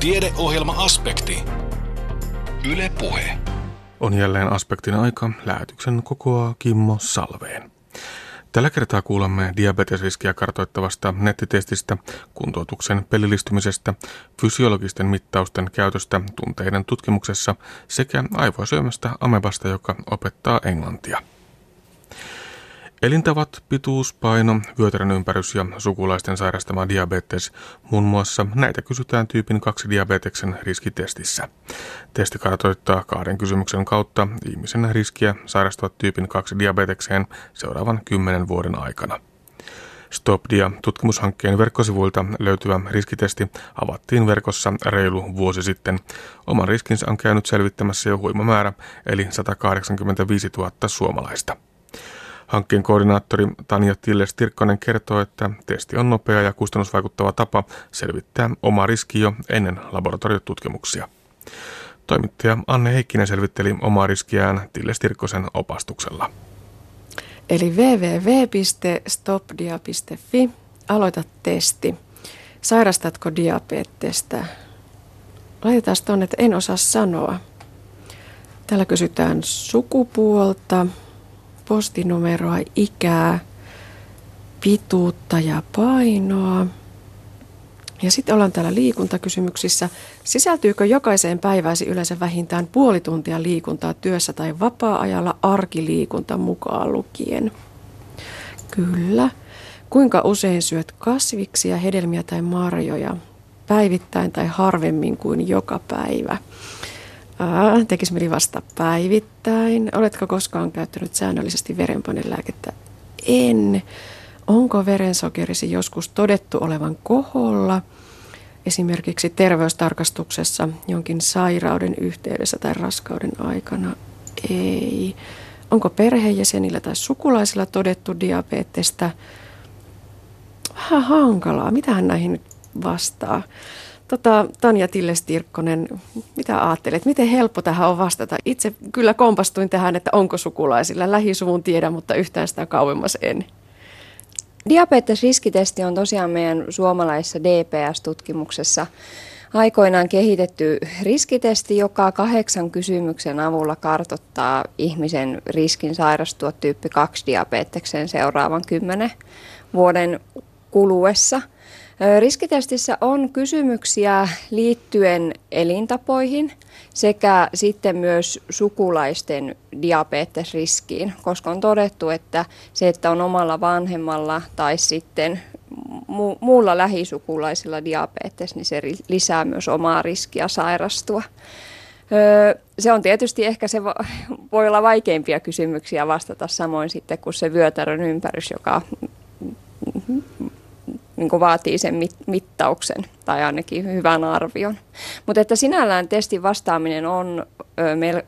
Tiedeohjelma-aspekti. Yle Puhe. On jälleen aspektin aika. Lähetyksen kokoaa Kimmo Salveen. Tällä kertaa kuulemme diabetesriskiä kartoittavasta nettitestistä, kuntoutuksen pelillistymisestä, fysiologisten mittausten käytöstä tunteiden tutkimuksessa sekä aivosyömästä amebasta, joka opettaa englantia. Elintavat, pituus, paino, vyötärön ympärys ja sukulaisten sairastama diabetes, muun muassa näitä kysytään tyypin 2 diabeteksen riskitestissä. Testi kartoittaa kahden kysymyksen kautta ihmisen riskiä sairastua tyypin 2 diabetekseen seuraavan kymmenen vuoden aikana. StopDia tutkimushankkeen verkkosivuilta löytyvä riskitesti avattiin verkossa reilu vuosi sitten. Oman riskinsä on käynyt selvittämässä jo huima määrä, eli 185 000 suomalaista. Hankkeen koordinaattori Tanja Tilles-Tirkkonen kertoo, että testi on nopea ja kustannusvaikuttava tapa selvittää oma riski jo ennen laboratoriotutkimuksia. Toimittaja Anne Heikkinen selvitteli omaa riskiään Tilles-Tirkkosen opastuksella. Eli www.stopdia.fi. Aloita testi. Sairastatko diabetesta? Laitetaan tuonne, että en osaa sanoa. Täällä kysytään sukupuolta, postinumeroa, ikää, pituutta ja painoa. Ja sitten ollaan täällä liikuntakysymyksissä. Sisältyykö jokaiseen päiväsi yleensä vähintään puoli tuntia liikuntaa työssä tai vapaa-ajalla arkiliikunta mukaan lukien? Kyllä. Kuinka usein syöt kasviksia, hedelmiä tai marjoja? Päivittäin tai harvemmin kuin joka päivä? Aa, tekisi mieli vasta päivittäin. Oletko koskaan käyttänyt säännöllisesti verenpainelääkettä? En. Onko verensokerisi joskus todettu olevan koholla? Esimerkiksi terveystarkastuksessa jonkin sairauden yhteydessä tai raskauden aikana? Ei. Onko perheenjäsenillä tai sukulaisilla todettu diabetesta? Vähän hankalaa. Mitähän näihin nyt vastaa? Tota, Tanja Tilles-Tirkkonen, mitä ajattelet? Miten helppo tähän on vastata? Itse kyllä kompastuin tähän, että onko sukulaisilla. Lähisuvun tiedä, mutta yhtään sitä kauemmas en. Diabetesriskitesti on tosiaan meidän suomalaisessa DPS-tutkimuksessa aikoinaan kehitetty riskitesti, joka kahdeksan kysymyksen avulla kartottaa ihmisen riskin sairastua tyyppi 2 diabetekseen seuraavan kymmenen vuoden kuluessa – Riskitestissä on kysymyksiä liittyen elintapoihin sekä sitten myös sukulaisten diabetesriskiin, koska on todettu, että se, että on omalla vanhemmalla tai sitten mu- muulla lähisukulaisilla diabetes, niin se lisää myös omaa riskiä sairastua. se on tietysti ehkä se voi olla vaikeimpia kysymyksiä vastata samoin sitten kuin se vyötärön ympärys, joka niin kuin vaatii sen mit, mittauksen tai ainakin hyvän arvion. Mutta että sinällään testin vastaaminen on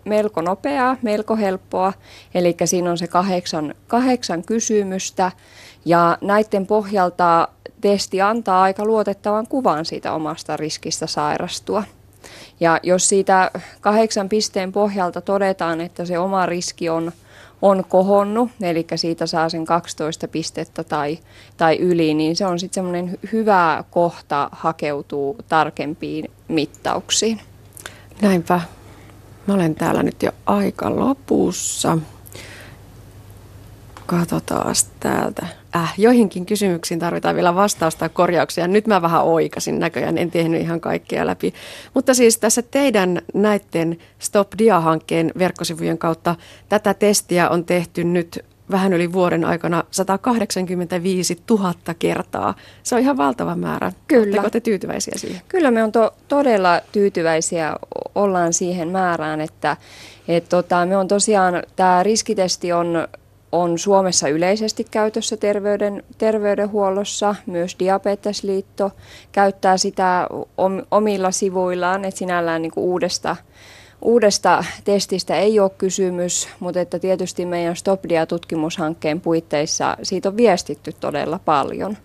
melko nopeaa, melko helppoa, eli siinä on se kahdeksan, kahdeksan kysymystä ja näiden pohjalta testi antaa aika luotettavan kuvan siitä omasta riskistä sairastua. Ja jos siitä kahdeksan pisteen pohjalta todetaan, että se oma riski on on kohonnut, eli siitä saa sen 12 pistettä tai, tai yli, niin se on sitten semmoinen hyvä kohta hakeutuu tarkempiin mittauksiin. Näinpä. Mä olen täällä nyt jo aika lopussa. Katsotaan täältä. Äh, joihinkin kysymyksiin tarvitaan vielä vastausta ja korjauksia. Nyt mä vähän oikasin näköjään, en tehnyt ihan kaikkea läpi. Mutta siis tässä teidän näiden Stop Dia-hankkeen verkkosivujen kautta tätä testiä on tehty nyt vähän yli vuoden aikana 185 000 kertaa. Se on ihan valtava määrä. Kyllä. Oletteko te tyytyväisiä siihen? Kyllä me on to- todella tyytyväisiä ollaan siihen määrään, että et tota, me on tosiaan, tämä riskitesti on on Suomessa yleisesti käytössä terveyden, terveydenhuollossa. Myös Diabetesliitto käyttää sitä omilla sivuillaan, että sinällään niin kuin uudesta, uudesta testistä ei ole kysymys, mutta että tietysti meidän StopDia-tutkimushankkeen puitteissa siitä on viestitty todella paljon.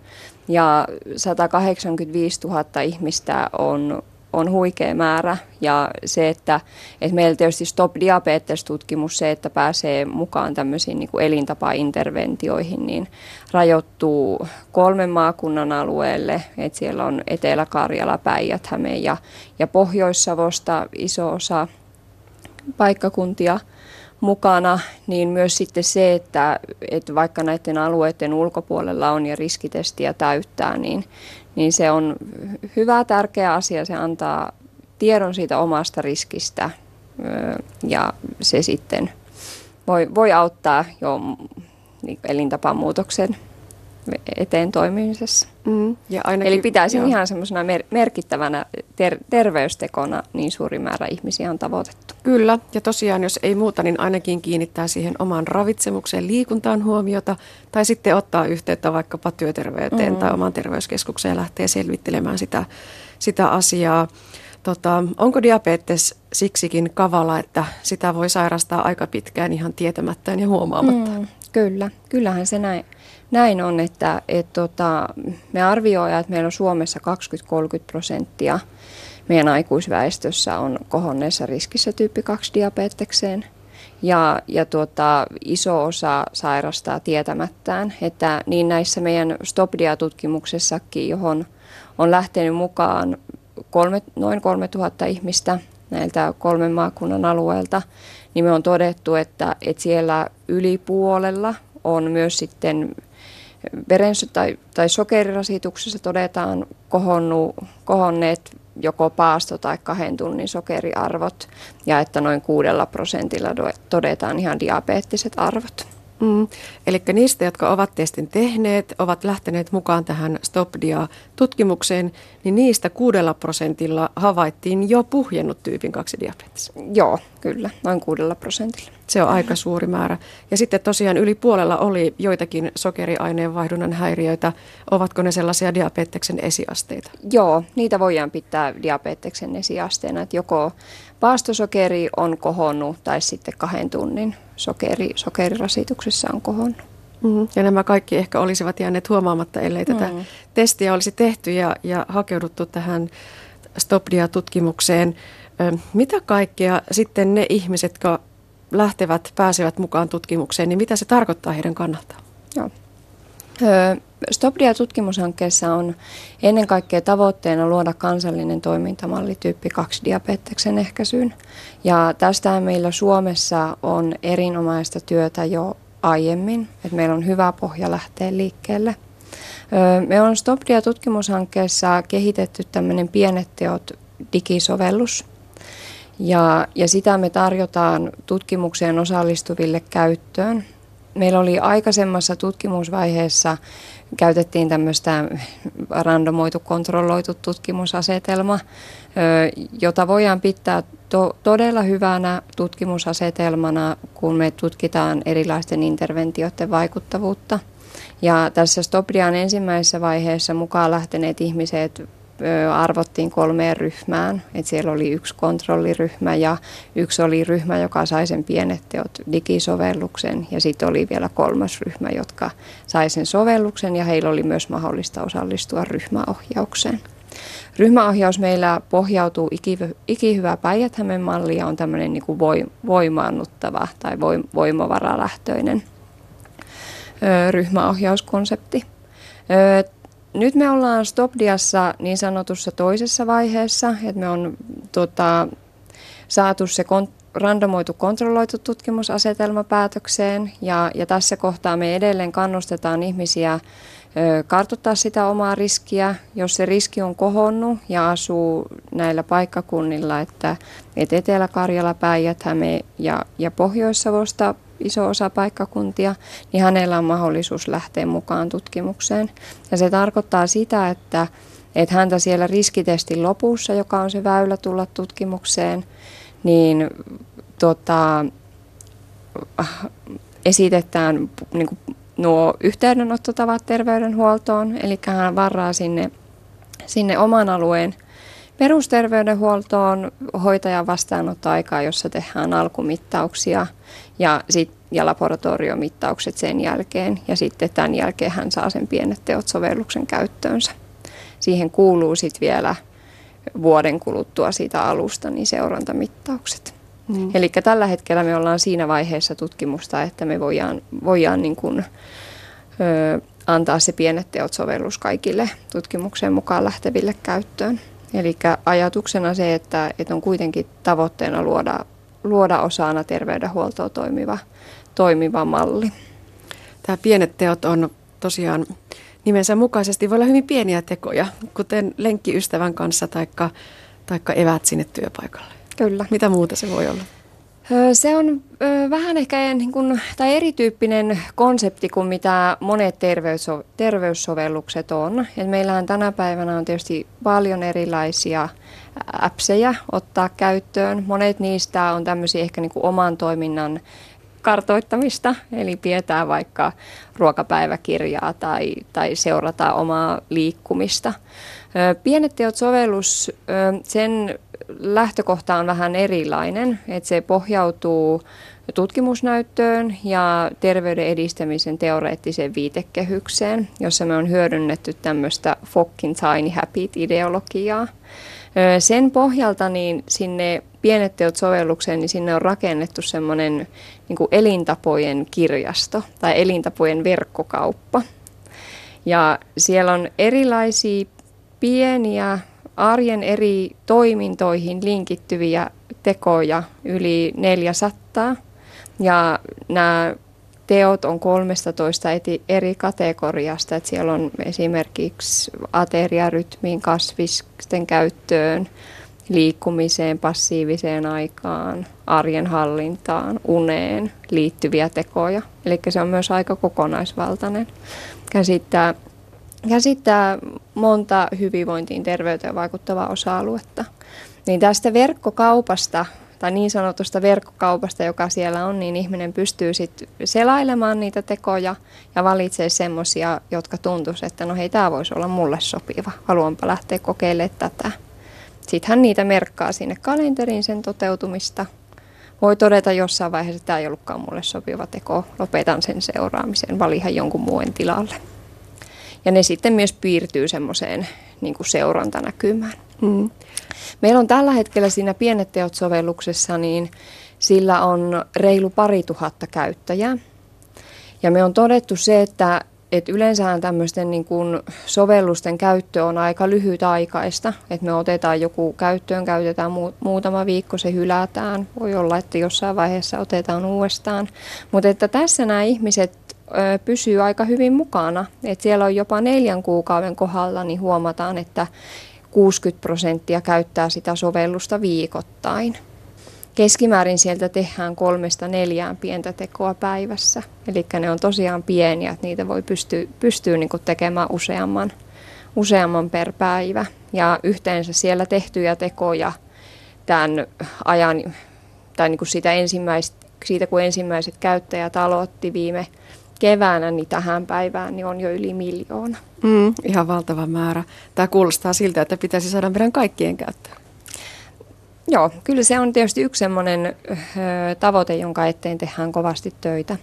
Ja 185 000 ihmistä on, on huikea määrä. Ja se, että, että meillä tietysti Stop Diabetes-tutkimus, se, että pääsee mukaan tämmöisiin niin elintapainterventioihin, niin rajoittuu kolmen maakunnan alueelle, että siellä on Etelä-Karjala, Päijät-Häme ja, ja Pohjois-Savosta iso osa paikkakuntia – mukana, niin myös sitten se, että, että vaikka näiden alueiden ulkopuolella on ja riskitestiä täyttää, niin, niin se on hyvä, tärkeä asia. Se antaa tiedon siitä omasta riskistä ja se sitten voi, voi auttaa jo niin elintapamuutoksen eteen toimimisessa. Mm, ja ainakin, Eli pitäisi joo. ihan semmoisena mer- merkittävänä ter- terveystekona niin suuri määrä ihmisiä on tavoitettu. Kyllä, ja tosiaan jos ei muuta, niin ainakin kiinnittää siihen omaan ravitsemukseen, liikuntaan huomiota, tai sitten ottaa yhteyttä vaikkapa työterveyteen mm. tai omaan terveyskeskukseen ja lähtee selvittelemään sitä, sitä asiaa. Tota, onko diabetes siksikin kavala, että sitä voi sairastaa aika pitkään ihan tietämättään ja huomaamatta? Mm, kyllä, kyllähän se näin, näin on, että et tota, me arvioidaan, että meillä on Suomessa 20-30 prosenttia meidän aikuisväestössä on kohonneessa riskissä tyyppi 2 diabetekseen. Ja, ja tuota, iso osa sairastaa tietämättään, että niin näissä meidän Stopdia-tutkimuksessakin, johon on lähtenyt mukaan kolme, noin 3000 ihmistä näiltä kolmen maakunnan alueelta, niin me on todettu, että, että siellä yli puolella on myös sitten verensy- tai, tai sokerirasituksessa todetaan kohonnu, kohonneet joko paasto- tai kahden tunnin sokeriarvot ja että noin kuudella prosentilla todetaan ihan diabeettiset arvot. Mm. Eli niistä, jotka ovat testin tehneet, ovat lähteneet mukaan tähän StopDia-tutkimukseen, niin niistä kuudella prosentilla havaittiin jo puhjennut tyypin 2 diabetes. Joo, kyllä, noin kuudella prosentilla. Se on aika suuri määrä. Ja sitten tosiaan yli puolella oli joitakin sokeriaineen vaihdunnan häiriöitä. Ovatko ne sellaisia diabeteksen esiasteita? Joo, niitä voidaan pitää diabeteksen esiasteena, että joko paastosokeri on kohonnut tai sitten kahden tunnin sokeri, sokerirasituksessa on kohonnut. Mm, ja nämä kaikki ehkä olisivat jääneet huomaamatta, ellei tätä mm. testiä olisi tehty ja, ja hakeuduttu tähän Stopdia-tutkimukseen. Mitä kaikkea sitten ne ihmiset, jotka lähtevät, pääsevät mukaan tutkimukseen, niin mitä se tarkoittaa heidän kannaltaan? Joo. Stopdia-tutkimushankkeessa on ennen kaikkea tavoitteena luoda kansallinen toimintamalli tyyppi 2 diabeteksen ehkäisyyn. Ja tästä meillä Suomessa on erinomaista työtä jo aiemmin, että meillä on hyvä pohja lähteä liikkeelle. Me on Stopdia-tutkimushankkeessa kehitetty tämmöinen pienet teot digisovellus, ja, ja sitä me tarjotaan tutkimukseen osallistuville käyttöön. Meillä oli aikaisemmassa tutkimusvaiheessa, käytettiin tämmöistä randomoitu kontrolloitu tutkimusasetelma, jota voidaan pitää to- todella hyvänä tutkimusasetelmana, kun me tutkitaan erilaisten interventioiden vaikuttavuutta. Ja tässä Stoprian ensimmäisessä vaiheessa mukaan lähteneet ihmiset arvottiin kolmeen ryhmään. Et siellä oli yksi kontrolliryhmä ja yksi oli ryhmä, joka sai sen pienet teot digisovelluksen ja sitten oli vielä kolmas ryhmä, jotka sai sen sovelluksen ja heillä oli myös mahdollista osallistua ryhmäohjaukseen. Ryhmäohjaus meillä pohjautuu ikihyvä päijät malli ja on tämmöinen niin kuin voimaannuttava tai voimavaralähtöinen ryhmäohjauskonsepti nyt me ollaan Stopdiassa niin sanotussa toisessa vaiheessa, että me on tota, saatu se kon- randomoitu kontrolloitu tutkimusasetelma päätökseen ja, ja tässä kohtaa me edelleen kannustetaan ihmisiä kartoittaa sitä omaa riskiä, jos se riski on kohonnut ja asuu näillä paikkakunnilla, että, että Etelä-Karjala, päijät ja, ja Pohjois-Savosta iso osa paikkakuntia, niin hänellä on mahdollisuus lähteä mukaan tutkimukseen. Ja se tarkoittaa sitä, että, että häntä siellä riskitestin lopussa, joka on se väylä tulla tutkimukseen, niin tota, esitetään niin kuin nuo yhteydenottotavat terveydenhuoltoon, eli hän varaa sinne, sinne oman alueen perusterveydenhuoltoon hoitajan vastaanottoaikaa, jossa tehdään alkumittauksia ja, sit, ja laboratoriomittaukset sen jälkeen. Ja sitten tämän jälkeen hän saa sen pienet teot sovelluksen käyttöönsä. Siihen kuuluu sitten vielä vuoden kuluttua siitä alusta niin seurantamittaukset. Mm. Eli tällä hetkellä me ollaan siinä vaiheessa tutkimusta, että me voidaan, voidaan niin kuin, ö, antaa se pienet teot sovellus kaikille tutkimuksen mukaan lähteville käyttöön. Eli ajatuksena se, että, että on kuitenkin tavoitteena luoda, luoda osana terveydenhuoltoa toimiva, toimiva malli. Tämä pienet teot on tosiaan nimensä mukaisesti voi olla hyvin pieniä tekoja, kuten lenkki ystävän kanssa taikka, taikka evät sinne työpaikalle. Kyllä. Mitä muuta se voi olla? Se on vähän ehkä niin kuin, tai erityyppinen konsepti kuin mitä monet terveysso- terveyssovellukset on. Et meillähän tänä päivänä on tietysti paljon erilaisia appseja ottaa käyttöön. Monet niistä on tämmöisiä ehkä niin kuin oman toiminnan kartoittamista, eli pidetään vaikka ruokapäiväkirjaa tai, tai seurataan omaa liikkumista. Pienet teot sovellus, sen lähtökohta on vähän erilainen, että se pohjautuu tutkimusnäyttöön ja terveyden edistämisen teoreettiseen viitekehykseen, jossa me on hyödynnetty tämmöistä Fokkin Tiny Habit-ideologiaa. Sen pohjalta niin sinne pienet teot sovellukseen, niin sinne on rakennettu semmoinen niin elintapojen kirjasto tai elintapojen verkkokauppa. Ja siellä on erilaisia pieniä arjen eri toimintoihin linkittyviä tekoja yli 400. Ja nämä teot on 13 eri kategoriasta. Että siellä on esimerkiksi ateriarytmiin, kasvisten käyttöön, liikkumiseen, passiiviseen aikaan, arjen hallintaan, uneen liittyviä tekoja. Eli se on myös aika kokonaisvaltainen. Käsittää, käsittää monta hyvinvointiin terveyteen vaikuttavaa osa-aluetta. Niin tästä verkkokaupasta tai niin sanotusta verkkokaupasta, joka siellä on, niin ihminen pystyy sitten selailemaan niitä tekoja ja valitsee semmoisia, jotka tuntuisi, että no hei, tämä voisi olla mulle sopiva. Haluanpa lähteä kokeilemaan tätä. Sitten hän niitä merkkaa sinne kalenteriin sen toteutumista. Voi todeta jossain vaiheessa, että tämä ei ollutkaan mulle sopiva teko, lopetan sen seuraamisen, valihan jonkun muun tilalle. Ja ne sitten myös piirtyy semmoiseen niin seurantanäkymään. Mm. Meillä on tällä hetkellä siinä Pienet teot-sovelluksessa, niin sillä on reilu pari tuhatta käyttäjää. Ja me on todettu se, että et yleensähän tämmöisten niin kuin sovellusten käyttö on aika lyhytaikaista, että me otetaan joku käyttöön, käytetään muutama viikko, se hylätään. Voi olla, että jossain vaiheessa otetaan uudestaan. Mutta että tässä nämä ihmiset pysyy aika hyvin mukana. Et siellä on jopa neljän kuukauden kohdalla, niin huomataan, että 60 prosenttia käyttää sitä sovellusta viikoittain. Keskimäärin sieltä tehdään kolmesta neljään pientä tekoa päivässä. Eli ne on tosiaan pieniä, että niitä voi pystyä, pystyä niin tekemään useamman, useamman per päivä. Ja yhteensä siellä tehtyjä tekoja tämän ajan, tai niin kuin siitä, ensimmäistä, siitä kun ensimmäiset käyttäjät aloitti viime keväänä, niin tähän päivään niin on jo yli miljoona. Mm, ihan valtava määrä. Tämä kuulostaa siltä, että pitäisi saada meidän kaikkien käyttöön. Joo, kyllä se on tietysti yksi sellainen tavoite, jonka eteen tehdään kovasti töitä.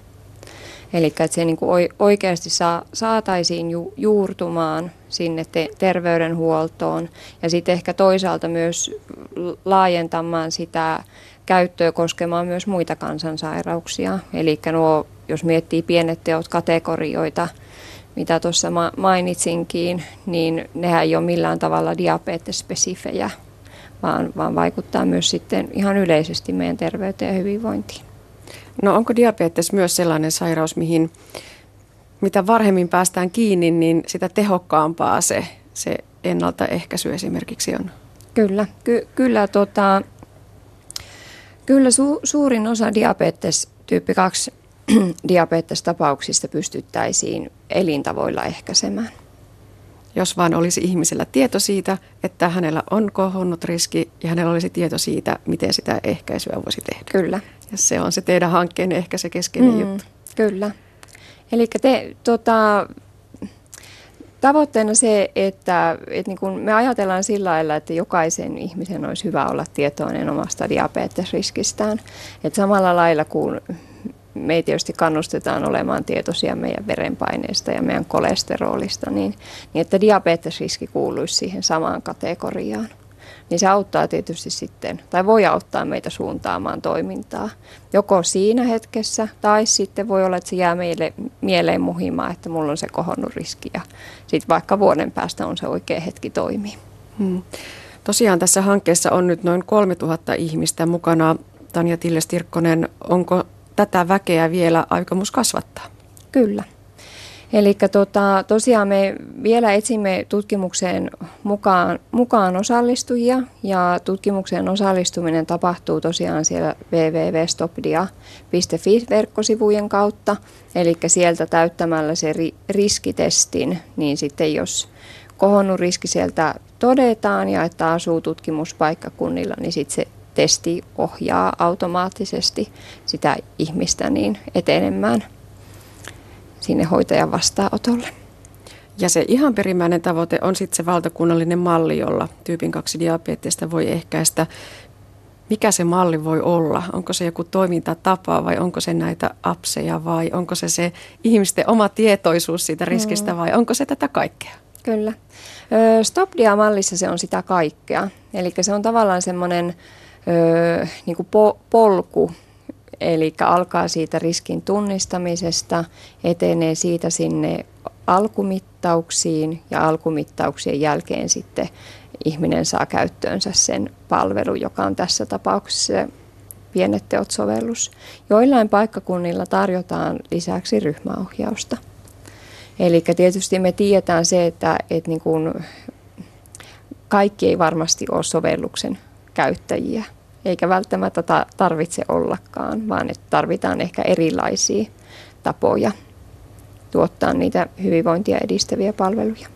Eli että se niin kuin oikeasti saa, saataisiin ju, juurtumaan sinne te, terveydenhuoltoon ja sitten ehkä toisaalta myös laajentamaan sitä käyttöä koskemaan myös muita kansansairauksia. Eli nuo, jos miettii pienet teot kategorioita, mitä tuossa mainitsinkin, niin nehän ei ole millään tavalla diabetespesifejä, vaan, vaan vaikuttaa myös sitten ihan yleisesti meidän terveyteen ja hyvinvointiin. No onko diabetes myös sellainen sairaus, mihin mitä varhemmin päästään kiinni, niin sitä tehokkaampaa se, se ennaltaehkäisy esimerkiksi on? Kyllä, ky- kyllä, tota, kyllä su- suurin osa diabetes tyyppi 2 diabetestapauksista pystyttäisiin elintavoilla ehkäisemään. Jos vaan olisi ihmisellä tieto siitä, että hänellä on kohonnut riski ja hänellä olisi tieto siitä, miten sitä ehkäisyä voisi tehdä. Kyllä. Ja se on se teidän hankkeen ehkä se keskeinen mm, juttu. Kyllä. Eli te, tota, tavoitteena se, että, että niin kun me ajatellaan sillä lailla, että jokaisen ihmisen olisi hyvä olla tietoinen omasta diabetesriskistään. Että samalla lailla kuin me tietysti kannustetaan olemaan tietoisia meidän verenpaineesta ja meidän kolesterolista, niin, niin että diabetesriski kuuluisi siihen samaan kategoriaan. Niin se auttaa tietysti sitten, tai voi auttaa meitä suuntaamaan toimintaa. Joko siinä hetkessä, tai sitten voi olla, että se jää meille mieleen muhimaan, että mulla on se kohonnut riski, ja sitten vaikka vuoden päästä on se oikea hetki toimia. Hmm. Tosiaan tässä hankkeessa on nyt noin 3000 ihmistä mukana. Tanja Tilles-Tirkkonen, onko tätä väkeä vielä aikomus kasvattaa? Kyllä. Eli tota, tosiaan me vielä etsimme tutkimukseen mukaan, mukaan osallistujia ja tutkimukseen osallistuminen tapahtuu tosiaan siellä www.stopdia.fi-verkkosivujen kautta. Eli sieltä täyttämällä se ri, riskitestin, niin sitten jos kohonnut riski sieltä todetaan ja että asuu tutkimuspaikkakunnilla, niin sitten se testi ohjaa automaattisesti sitä ihmistä niin etenemään sinne hoitajan vastaanotolle. Ja se ihan perimmäinen tavoite on sitten se valtakunnallinen malli, jolla tyypin 2 diabeettista voi ehkäistä. Mikä se malli voi olla? Onko se joku toimintatapa vai onko se näitä apseja vai onko se se ihmisten oma tietoisuus siitä riskistä mm. vai onko se tätä kaikkea? Kyllä. Stopdia-mallissa se on sitä kaikkea. Eli se on tavallaan semmoinen niin po- polku, eli alkaa siitä riskin tunnistamisesta, etenee siitä sinne alkumittauksiin ja alkumittauksien jälkeen sitten ihminen saa käyttöönsä sen palvelu, joka on tässä tapauksessa pienet teot-sovellus. Joillain paikkakunnilla tarjotaan lisäksi ryhmäohjausta. Eli tietysti me tiedetään se, että, että niin kuin kaikki ei varmasti ole sovelluksen käyttäjiä, eikä välttämättä tarvitse ollakaan, vaan että tarvitaan ehkä erilaisia tapoja tuottaa niitä hyvinvointia edistäviä palveluja.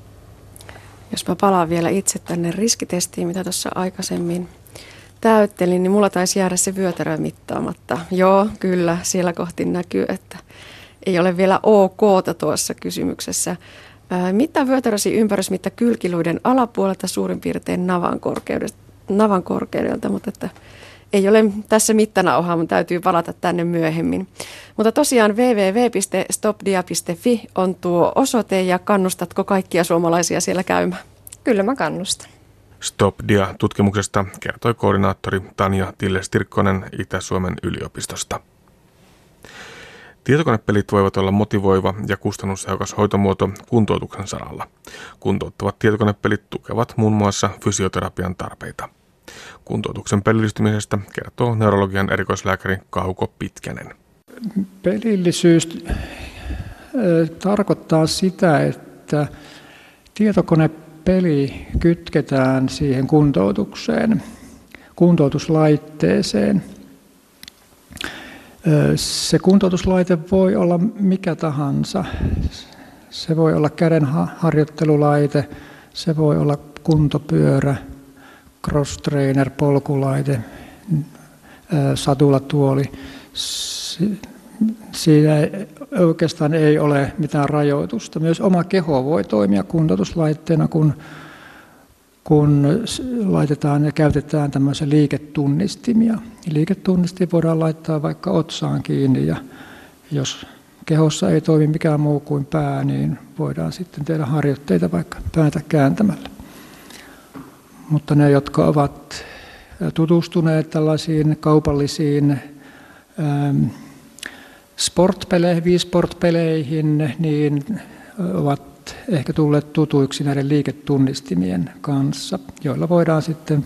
Jos mä palaan vielä itse tänne riskitestiin, mitä tuossa aikaisemmin täyttelin, niin mulla taisi jäädä se vyötärö mittaamatta. Joo, kyllä, siellä kohti näkyy, että ei ole vielä ok tuossa kysymyksessä. Mitä vyötärösi ympärysmitta kylkiluiden alapuolelta suurin piirtein navan, korkeudelta, navan korkeudelta, mutta että ei ole tässä mittanauhaa, mutta täytyy palata tänne myöhemmin. Mutta tosiaan www.stopdia.fi on tuo osoite ja kannustatko kaikkia suomalaisia siellä käymään? Kyllä mä kannustan. Stopdia-tutkimuksesta kertoi koordinaattori Tanja Tilles-Tirkkonen Itä-Suomen yliopistosta. Tietokonepelit voivat olla motivoiva ja kustannustehokas hoitomuoto kuntoutuksen saralla. Kuntouttavat tietokonepelit tukevat muun muassa fysioterapian tarpeita. Kuntoutuksen pelillistymisestä kertoo neurologian erikoislääkäri Kauko Pitkänen. Pelillisyys tarkoittaa sitä, että tietokonepeli kytketään siihen kuntoutukseen, kuntoutuslaitteeseen – se kuntoutuslaite voi olla mikä tahansa. Se voi olla käden harjoittelulaite, se voi olla kuntopyörä, cross trainer, polkulaite, satulatuoli. Siinä oikeastaan ei ole mitään rajoitusta. Myös oma keho voi toimia kuntoutuslaitteena, kun kun laitetaan ja käytetään tämmöisiä liiketunnistimia. Liiketunnistin voidaan laittaa vaikka otsaan kiinni ja jos kehossa ei toimi mikään muu kuin pää, niin voidaan sitten tehdä harjoitteita vaikka päätä kääntämällä. Mutta ne, jotka ovat tutustuneet tällaisiin kaupallisiin ähm, sportpeleihin, viisportpeleihin, niin ovat ehkä tulleet tutuiksi näiden liiketunnistimien kanssa, joilla voidaan sitten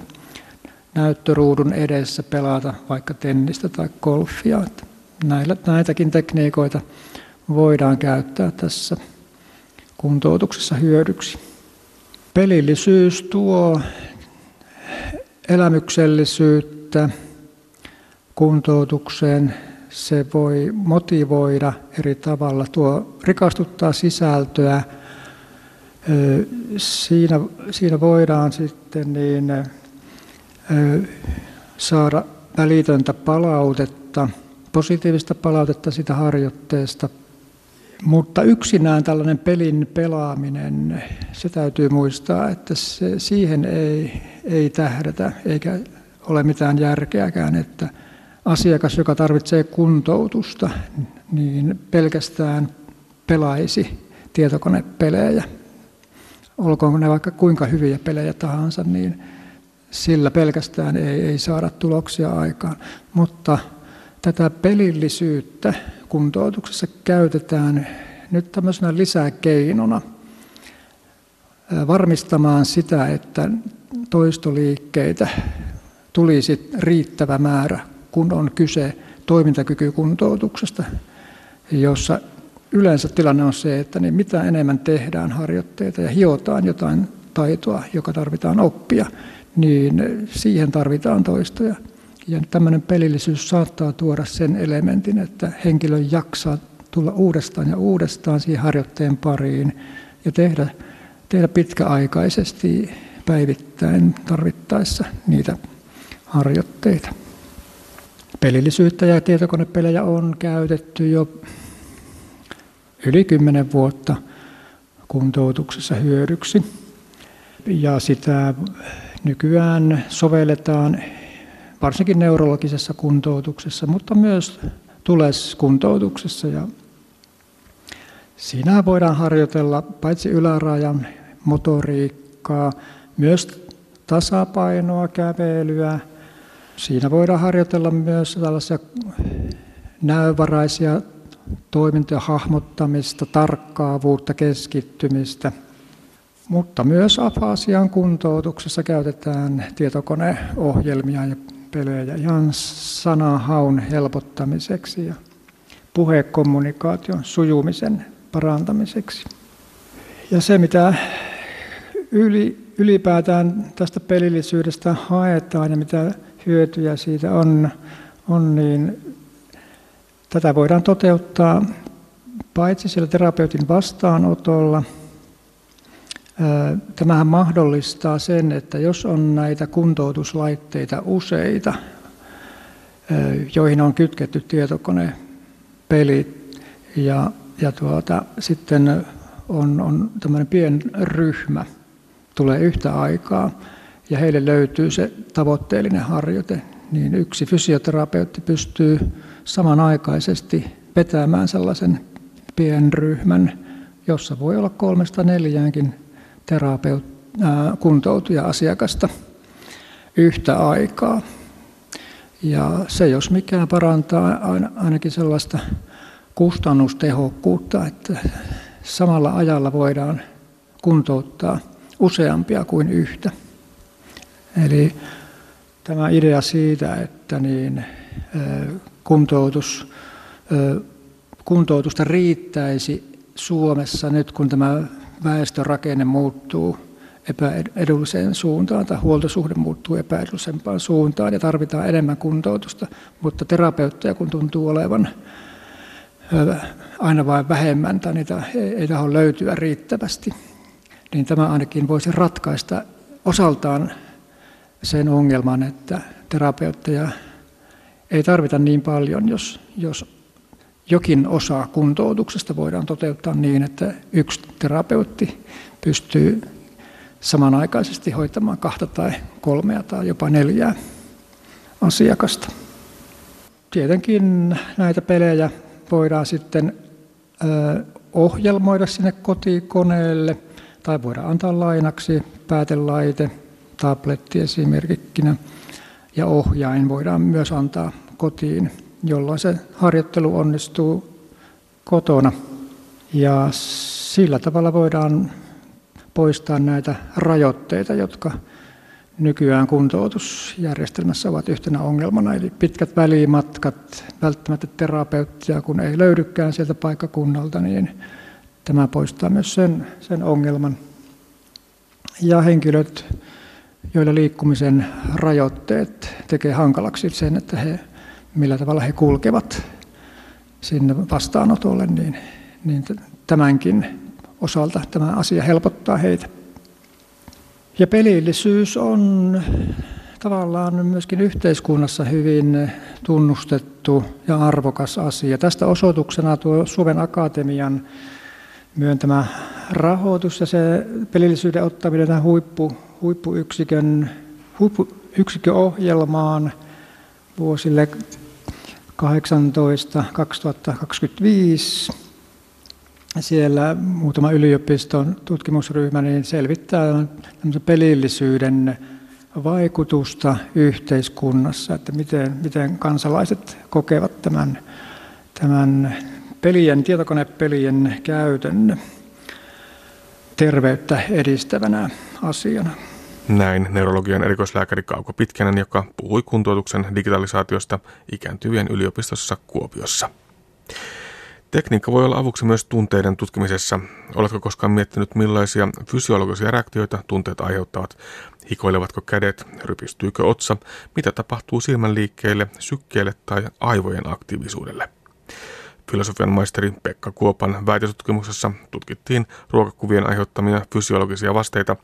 näyttöruudun edessä pelata vaikka tennistä tai golfia. Näillä, näitäkin tekniikoita voidaan käyttää tässä kuntoutuksessa hyödyksi. Pelillisyys tuo elämyksellisyyttä kuntoutukseen. Se voi motivoida eri tavalla, tuo rikastuttaa sisältöä, Siinä, siinä voidaan sitten niin, saada välitöntä palautetta, positiivista palautetta sitä harjoitteesta, mutta yksinään tällainen pelin pelaaminen, se täytyy muistaa, että se, siihen ei, ei tähdätä eikä ole mitään järkeäkään, että asiakas, joka tarvitsee kuntoutusta, niin pelkästään pelaisi tietokonepelejä olkoon ne vaikka kuinka hyviä pelejä tahansa, niin sillä pelkästään ei, ei saada tuloksia aikaan. Mutta tätä pelillisyyttä kuntoutuksessa käytetään nyt tämmöisenä lisäkeinona varmistamaan sitä, että toistoliikkeitä tulisi riittävä määrä, kun on kyse toimintakykykuntoutuksesta, jossa yleensä tilanne on se, että niin mitä enemmän tehdään harjoitteita ja hiotaan jotain taitoa, joka tarvitaan oppia, niin siihen tarvitaan toistoja. Ja tämmöinen pelillisyys saattaa tuoda sen elementin, että henkilö jaksaa tulla uudestaan ja uudestaan siihen harjoitteen pariin ja tehdä, tehdä pitkäaikaisesti päivittäin tarvittaessa niitä harjoitteita. Pelillisyyttä ja tietokonepelejä on käytetty jo yli kymmenen vuotta kuntoutuksessa hyödyksi. Ja sitä nykyään sovelletaan varsinkin neurologisessa kuntoutuksessa, mutta myös tuleskuntoutuksessa. Ja siinä voidaan harjoitella paitsi ylärajan motoriikkaa, myös tasapainoa, kävelyä. Siinä voidaan harjoitella myös tällaisia näövaraisia toimintoja, hahmottamista, tarkkaavuutta, keskittymistä. Mutta myös afasian kuntoutuksessa käytetään tietokoneohjelmia ja pelejä ihan sanahaun helpottamiseksi ja puhekommunikaation sujumisen parantamiseksi. Ja se, mitä yli, ylipäätään tästä pelillisyydestä haetaan ja mitä hyötyjä siitä on, on niin tätä voidaan toteuttaa paitsi sillä terapeutin vastaanotolla. Tämähän mahdollistaa sen, että jos on näitä kuntoutuslaitteita useita, joihin on kytketty tietokonepelit ja, ja tuota, sitten on, on tämmöinen pieni ryhmä, tulee yhtä aikaa ja heille löytyy se tavoitteellinen harjoite, niin yksi fysioterapeutti pystyy samanaikaisesti vetämään sellaisen pienryhmän, jossa voi olla kolmesta neljäänkin terapeut, ää, kuntoutuja asiakasta yhtä aikaa. Ja se jos mikään parantaa ainakin sellaista kustannustehokkuutta, että samalla ajalla voidaan kuntouttaa useampia kuin yhtä. Eli tämä idea siitä, että niin, kuntoutus, kuntoutusta riittäisi Suomessa nyt, kun tämä väestörakenne muuttuu epäedulliseen suuntaan tai huoltosuhde muuttuu epäedullisempaan suuntaan ja tarvitaan enemmän kuntoutusta, mutta terapeutteja kun tuntuu olevan aina vain vähemmän tai niitä ei tahdo löytyä riittävästi, niin tämä ainakin voisi ratkaista osaltaan sen ongelman, että terapeutteja ei tarvita niin paljon, jos, jos jokin osa kuntoutuksesta voidaan toteuttaa niin, että yksi terapeutti pystyy samanaikaisesti hoitamaan kahta tai kolmea tai jopa neljää asiakasta. Tietenkin näitä pelejä voidaan sitten ohjelmoida sinne kotikoneelle tai voidaan antaa lainaksi päätelaite, tabletti esimerkkinä ja ohjain voidaan myös antaa kotiin, jolloin se harjoittelu onnistuu kotona. Ja sillä tavalla voidaan poistaa näitä rajoitteita, jotka nykyään kuntoutusjärjestelmässä ovat yhtenä ongelmana, eli pitkät välimatkat, välttämättä terapeuttia, kun ei löydykään sieltä paikkakunnalta, niin tämä poistaa myös sen, sen ongelman. Ja henkilöt, joilla liikkumisen rajoitteet tekee hankalaksi sen, että he, millä tavalla he kulkevat sinne vastaanotolle, niin, niin tämänkin osalta tämä asia helpottaa heitä. Ja pelillisyys on tavallaan myöskin yhteiskunnassa hyvin tunnustettu ja arvokas asia. Tästä osoituksena tuo Suomen Akatemian myöntämä rahoitus ja se pelillisyyden ottaminen tähän huippu, huippuyksikön, huippuyksikköohjelmaan vuosille 18-2025 siellä muutama yliopiston tutkimusryhmä niin selvittää pelillisyyden vaikutusta yhteiskunnassa, että miten, miten kansalaiset kokevat tämän, tämän pelien, tietokonepelien käytön terveyttä edistävänä asiana. Näin neurologian erikoislääkäri Kauko Pitkänen, joka puhui kuntoutuksen digitalisaatiosta ikääntyvien yliopistossa Kuopiossa. Tekniikka voi olla avuksi myös tunteiden tutkimisessa. Oletko koskaan miettinyt, millaisia fysiologisia reaktioita tunteet aiheuttavat? Hikoilevatko kädet, rypistyykö otsa, mitä tapahtuu silmän liikkeelle, sykkeelle tai aivojen aktiivisuudelle? Filosofian maisteri Pekka Kuopan väitöstutkimuksessa tutkittiin ruokakuvien aiheuttamia fysiologisia vasteita,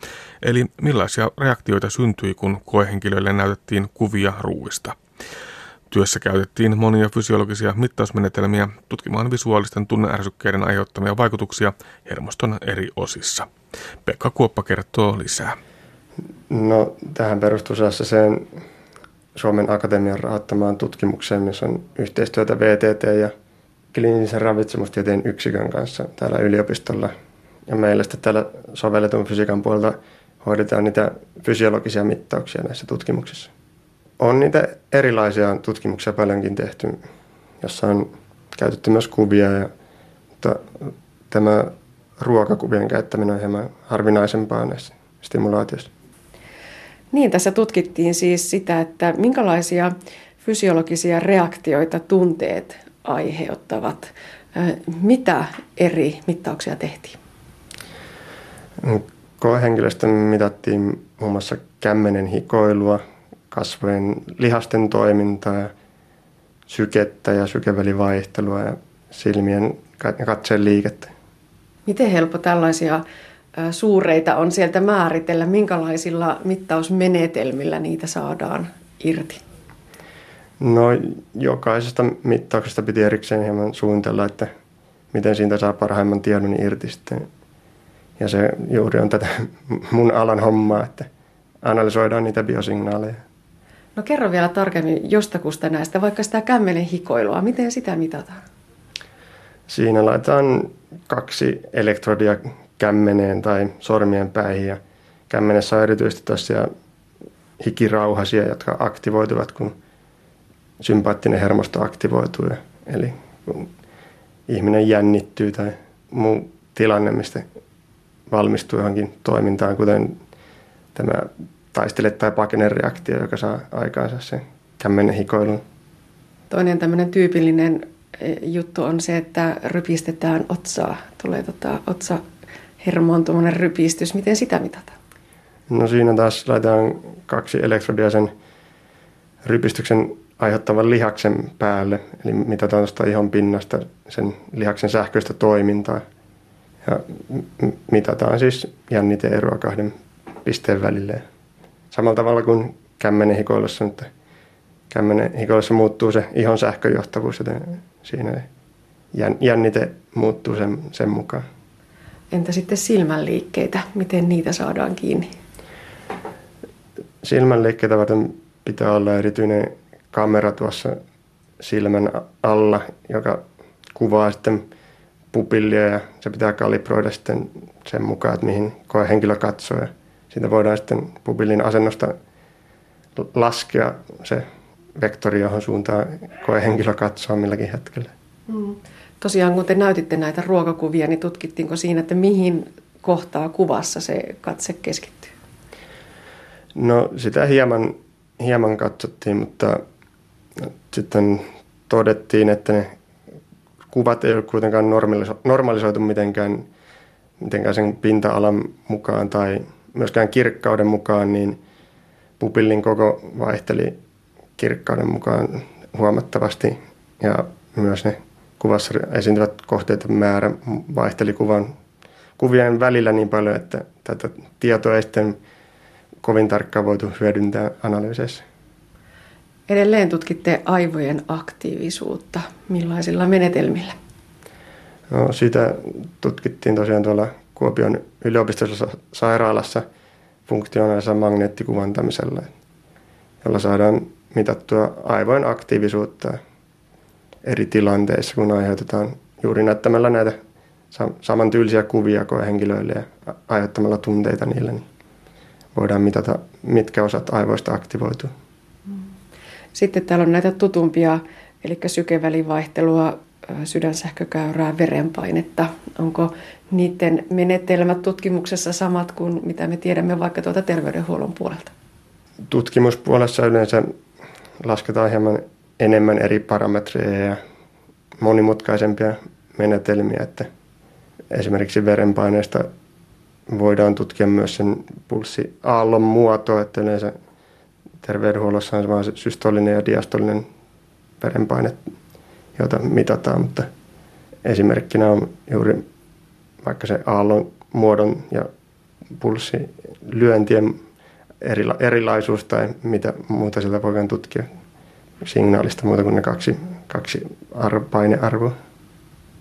eli millaisia reaktioita syntyi, kun koehenkilöille näytettiin kuvia ruuista. Työssä käytettiin monia fysiologisia mittausmenetelmiä tutkimaan visuaalisten tunneärsykkeiden aiheuttamia vaikutuksia hermoston eri osissa. Pekka Kuoppa kertoo lisää. No, tähän perustuu sen Suomen Akatemian rahoittamaan tutkimukseen, missä on yhteistyötä VTT ja kliinisen ravitsemustieteen yksikön kanssa täällä yliopistolla. Ja meillä sitten täällä sovelletun fysiikan puolelta hoidetaan niitä fysiologisia mittauksia näissä tutkimuksissa. On niitä erilaisia tutkimuksia paljonkin tehty, jossa on käytetty myös kuvia, ja, mutta tämä ruokakuvien käyttäminen on hieman harvinaisempaa näissä stimulaatioissa. Niin, tässä tutkittiin siis sitä, että minkälaisia fysiologisia reaktioita tunteet aiheuttavat. Mitä eri mittauksia tehtiin? Koehenkilöstön mitattiin muun muassa kämmenen hikoilua, kasvojen lihasten toimintaa, sykettä ja sykevälivaihtelua ja silmien katseen liikettä. Miten helppo tällaisia suureita on sieltä määritellä? Minkälaisilla mittausmenetelmillä niitä saadaan irti? No jokaisesta mittauksesta piti erikseen hieman suunnitella, että miten siitä saa parhaimman tiedon irti sitten. Ja se juuri on tätä mun alan hommaa, että analysoidaan niitä biosignaaleja. No kerro vielä tarkemmin jostakusta näistä, vaikka sitä kämmenen hikoilua. Miten sitä mitataan? Siinä laitetaan kaksi elektrodia kämmeneen tai sormien päihin ja kämmenessä on erityisesti tosiaan hikirauhasia, jotka aktivoituvat, kun sympaattinen hermosto aktivoituu. Eli kun ihminen jännittyy tai muu tilanne, mistä valmistuu johonkin toimintaan, kuten tämä taistele- tai pakene reaktio, joka saa aikaansa sen kämmenen hikoilun. Toinen tämmöinen tyypillinen eh, juttu on se, että rypistetään otsaa. Tulee tota, otsa hermoon tuommoinen rypistys. Miten sitä mitataan? No siinä taas laitetaan kaksi elektrodia sen rypistyksen aiheuttavan lihaksen päälle, eli mitataan tuosta ihon pinnasta sen lihaksen sähköistä toimintaa. Ja mitataan siis jänniteeroa kahden pisteen välille. Samalla tavalla kuin kämmenen hikoilussa, mutta kämmenen hikoilussa muuttuu se ihon sähköjohtavuus, joten siinä jännite muuttuu sen, sen mukaan. Entä sitten silmänliikkeitä? Miten niitä saadaan kiinni? Silmänliikkeitä varten pitää olla erityinen kamera tuossa silmän alla, joka kuvaa sitten pupillia ja se pitää kalibroida sitten sen mukaan, että mihin henkilö katsoo. Ja siitä voidaan sitten pupillin asennosta laskea se vektori, johon suuntaan henkilö katsoo milläkin hetkellä. Mm. Tosiaan, kun te näytitte näitä ruokakuvia, niin tutkittiinko siinä, että mihin kohtaa kuvassa se katse keskittyy? No sitä hieman, hieman katsottiin, mutta sitten todettiin, että ne kuvat ei ole kuitenkaan normalisoitu mitenkään, mitenkään sen pinta-alan mukaan tai myöskään kirkkauden mukaan, niin pupillin koko vaihteli kirkkauden mukaan huomattavasti ja myös ne kuvassa esiintyvät kohteiden määrä vaihteli kuvan, kuvien välillä niin paljon, että tätä tietoa ei sitten kovin tarkkaan voitu hyödyntää analyyseissa. Edelleen tutkitte aivojen aktiivisuutta. Millaisilla menetelmillä? No, sitä tutkittiin tosiaan tuolla Kuopion yliopistollisessa sairaalassa funktionaalisella magneettikuvantamisella, jolla saadaan mitattua aivojen aktiivisuutta eri tilanteissa, kun aiheutetaan juuri näyttämällä näitä samantyylisiä kuvia henkilöille ja aiheuttamalla tunteita niille, niin voidaan mitata, mitkä osat aivoista aktivoituu. Sitten täällä on näitä tutumpia, eli sykevälivaihtelua, sydänsähkökäyrää, verenpainetta. Onko niiden menetelmät tutkimuksessa samat kuin mitä me tiedämme vaikka tuolta terveydenhuollon puolelta? Tutkimuspuolessa yleensä lasketaan hieman enemmän eri parametreja ja monimutkaisempia menetelmiä, että esimerkiksi verenpaineesta voidaan tutkia myös sen pulssiaallon muotoa, että yleensä terveydenhuollossa on vain systolinen ja diastolinen verenpaine, jota mitataan, mutta esimerkkinä on juuri vaikka se aallon muodon ja pulssilyöntien erilaisuus tai mitä muuta sillä voidaan tutkia signaalista muuta kuin ne kaksi, kaksi painearvoa.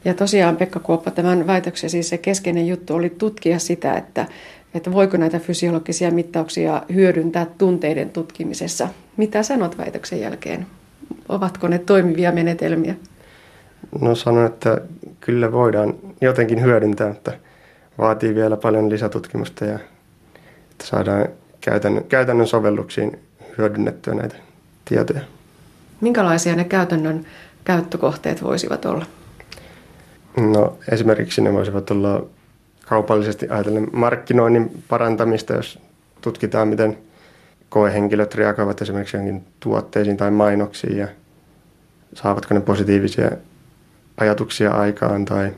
Ja tosiaan Pekka Kuoppa, tämän väitöksen siis se keskeinen juttu oli tutkia sitä, että, että voiko näitä fysiologisia mittauksia hyödyntää tunteiden tutkimisessa. Mitä sanot väitöksen jälkeen? Ovatko ne toimivia menetelmiä? No sanon, että kyllä voidaan jotenkin hyödyntää, mutta vaatii vielä paljon lisätutkimusta ja että saadaan käytännön, käytännön sovelluksiin hyödynnettyä näitä tietoja. Minkälaisia ne käytännön käyttökohteet voisivat olla? No esimerkiksi ne voisivat olla kaupallisesti ajatellen markkinoinnin parantamista, jos tutkitaan, miten koehenkilöt reagoivat esimerkiksi johonkin tuotteisiin tai mainoksiin ja saavatko ne positiivisia ajatuksia aikaan tai,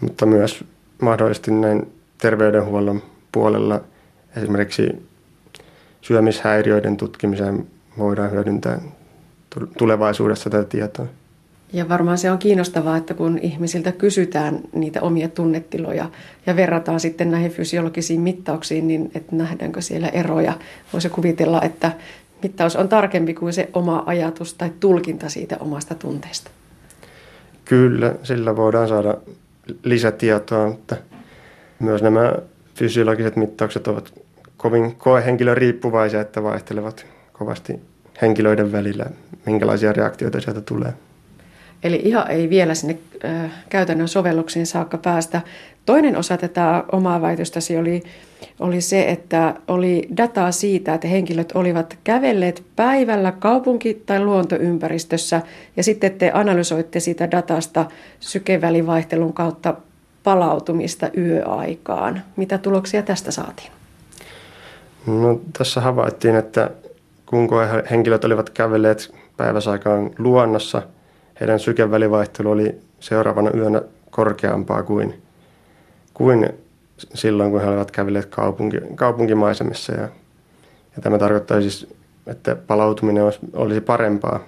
mutta myös mahdollisesti näin terveydenhuollon puolella esimerkiksi syömishäiriöiden tutkimiseen voidaan hyödyntää tulevaisuudessa tätä tietoa. Ja varmaan se on kiinnostavaa, että kun ihmisiltä kysytään niitä omia tunnetiloja ja verrataan sitten näihin fysiologisiin mittauksiin, niin että nähdäänkö siellä eroja. Voisi kuvitella, että mittaus on tarkempi kuin se oma ajatus tai tulkinta siitä omasta tunteesta. Kyllä, sillä voidaan saada lisätietoa, mutta myös nämä fysiologiset mittaukset ovat kovin koehenkilön riippuvaisia, että vaihtelevat kovasti henkilöiden välillä, minkälaisia reaktioita sieltä tulee. Eli ihan ei vielä sinne käytännön sovelluksiin saakka päästä. Toinen osa tätä omaa väitöstäsi oli, oli se, että oli dataa siitä, että henkilöt olivat kävelleet päivällä kaupunki- tai luontoympäristössä ja sitten te analysoitte siitä datasta sykevälivaihtelun kautta palautumista yöaikaan. Mitä tuloksia tästä saatiin? No, tässä havaittiin, että kun henkilöt olivat kävelleet päiväsaikaan luonnossa – heidän sykevälivaihtelu oli seuraavana yönä korkeampaa kuin, kuin silloin, kun he olivat kävelleet kaupunki, kaupunkimaisemissa. Ja, ja tämä tarkoittaa siis, että palautuminen olisi parempaa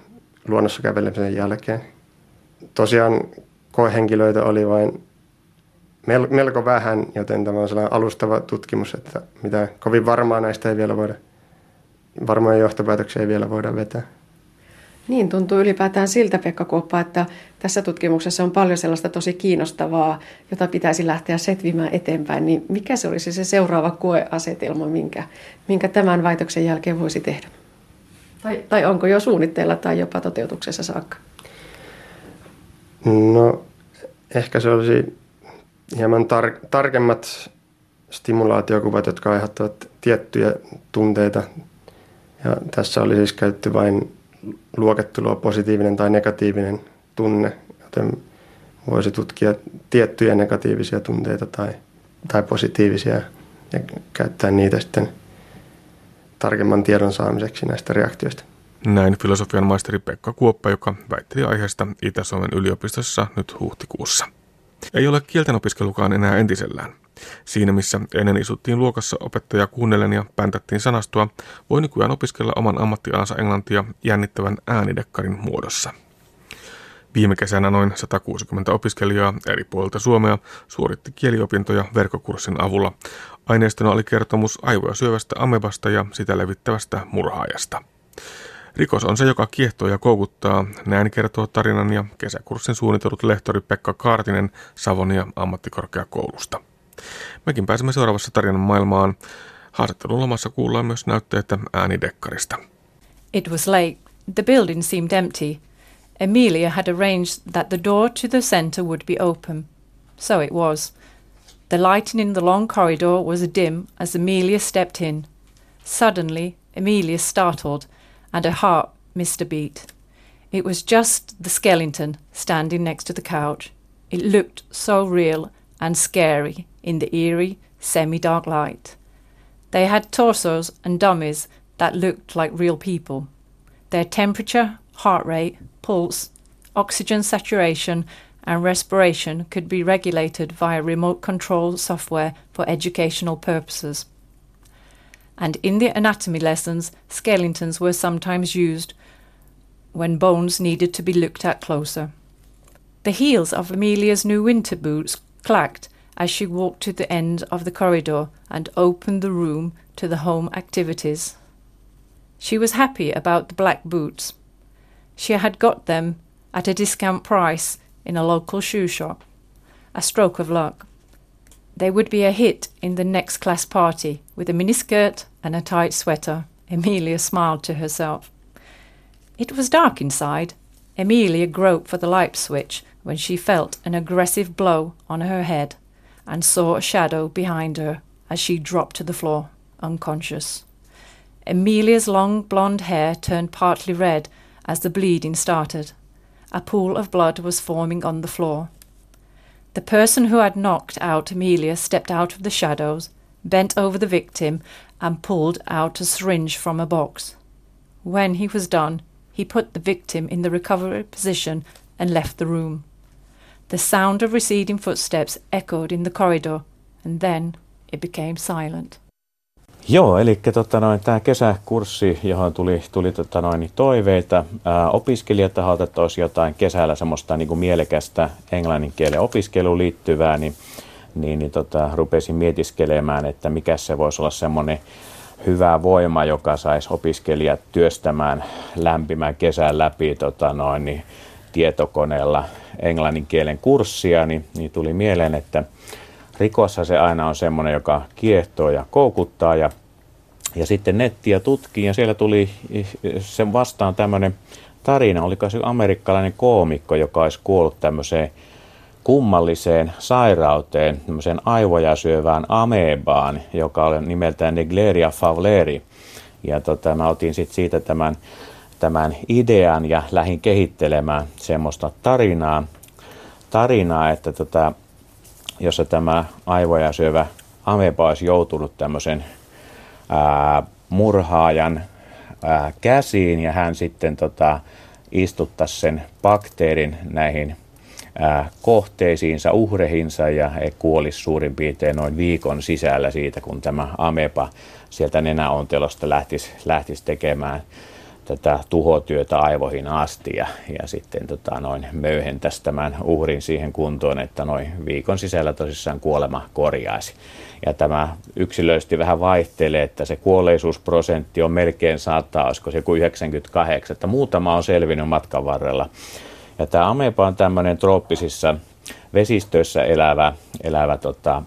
luonnossa kävelemisen jälkeen. Tosiaan koehenkilöitä oli vain melko vähän, joten tämä on sellainen alustava tutkimus, että mitä kovin varmaa näistä ei vielä voida, varmoja johtopäätöksiä ei vielä voida vetää. Niin, tuntuu ylipäätään siltä, Pekka Kuoppa, että tässä tutkimuksessa on paljon sellaista tosi kiinnostavaa, jota pitäisi lähteä setvimään eteenpäin. Niin mikä se olisi se seuraava koeasetelma, minkä, minkä tämän väitöksen jälkeen voisi tehdä? Tai, tai onko jo suunnitteilla tai jopa toteutuksessa saakka? No, ehkä se olisi hieman tar- tarkemmat stimulaatiokuvat, jotka aiheuttavat tiettyjä tunteita. Ja tässä oli siis käytetty vain luokittelua positiivinen tai negatiivinen tunne, joten voisi tutkia tiettyjä negatiivisia tunteita tai, tai positiivisia ja käyttää niitä sitten tarkemman tiedon saamiseksi näistä reaktioista. Näin filosofian maisteri Pekka Kuoppa, joka väitteli aiheesta Itä-Suomen yliopistossa nyt huhtikuussa. Ei ole kieltenopiskelukaan enää entisellään. Siinä missä ennen istuttiin luokassa opettaja kuunnellen ja päntättiin sanastua, voi nykyään opiskella oman ammattialansa englantia jännittävän äänidekkarin muodossa. Viime kesänä noin 160 opiskelijaa eri puolilta Suomea suoritti kieliopintoja verkkokurssin avulla. Aineistona oli kertomus aivoja syövästä amebasta ja sitä levittävästä murhaajasta. Rikos on se, joka kiehtoo ja koukuttaa, näin kertoo tarinan ja kesäkurssin suunnitellut lehtori Pekka Kaartinen Savonia ammattikorkeakoulusta. Mekin pääsemme seuraavassa tarinan maailmaan. Haastattelun lomassa kuullaan myös näytteitä äänidekkarista. It was late. The building seemed empty. Emilia had arranged that the door to the centre would be open. So it was. The lighting in the long corridor was dim as Amelia stepped in. Suddenly, Amelia startled, and her heart missed a beat. It was just the skeleton standing next to the couch. It looked so real and scary in the eerie, semi dark light. They had torsos and dummies that looked like real people. Their temperature, heart rate, pulse, oxygen saturation, and respiration could be regulated via remote control software for educational purposes. And in the anatomy lessons, skeletons were sometimes used when bones needed to be looked at closer. The heels of Amelia's new winter boots clacked as she walked to the end of the corridor and opened the room to the home activities. She was happy about the black boots. She had got them at a discount price in a local shoe shop. A stroke of luck. They would be a hit in the next class party with a miniskirt and a tight sweater. Emilia smiled to herself. It was dark inside. Emilia groped for the light switch when she felt an aggressive blow on her head and saw a shadow behind her as she dropped to the floor, unconscious. Emilia's long blonde hair turned partly red as the bleeding started. A pool of blood was forming on the floor. The person who had knocked out Emilia stepped out of the shadows, bent over the victim, and pulled out a syringe from a box. When he was done, he put the victim in the recovery position and left the room. The sound of receding footsteps echoed in the corridor, and then it became silent. Joo, eli tota noin, tämä kesäkurssi, johon tuli, tuli tota noin, toiveita ää, opiskelijataholta, että olisi jotain kesällä semmoista niin kuin mielekästä englannin kielen opiskeluun liittyvää, niin, niin, niin tota, rupesin mietiskelemään, että mikä se voisi olla semmoinen hyvä voima, joka saisi opiskelijat työstämään lämpimän kesän läpi tota noin, niin tietokoneella englannin kielen kurssia, niin, niin tuli mieleen, että rikossa se aina on semmoinen, joka kiehtoo ja koukuttaa ja, ja sitten nettiä tutkii ja siellä tuli sen vastaan tämmöinen tarina, oliko se amerikkalainen koomikko, joka olisi kuollut tämmöiseen kummalliseen sairauteen, tämmöiseen aivoja syövään amebaan, joka oli nimeltään Negleria favleri. Ja tota, mä otin sitten siitä tämän, tämän idean ja lähdin kehittelemään semmoista tarinaa, tarinaa että tota, jossa tämä aivoja syövä ameba olisi joutunut tämmöisen ää, murhaajan ää, käsiin ja hän sitten tota, istuttaisi sen bakteerin näihin ää, kohteisiinsa, uhrehinsa ja he kuolisi suurin piirtein noin viikon sisällä siitä, kun tämä ameba sieltä nenäontelosta lähtisi, lähtisi tekemään tätä tuhotyötä aivoihin asti ja, ja sitten tota, noin möyhentäisi tämän uhrin siihen kuntoon, että noin viikon sisällä tosissaan kuolema korjaisi. Ja tämä yksilöisesti vähän vaihtelee, että se kuolleisuusprosentti on melkein 100, olisiko se kuin 98, että muutama on selvinnyt matkan varrella. Ja tämä ameba on tämmöinen trooppisissa vesistöissä elävä, elävä tota,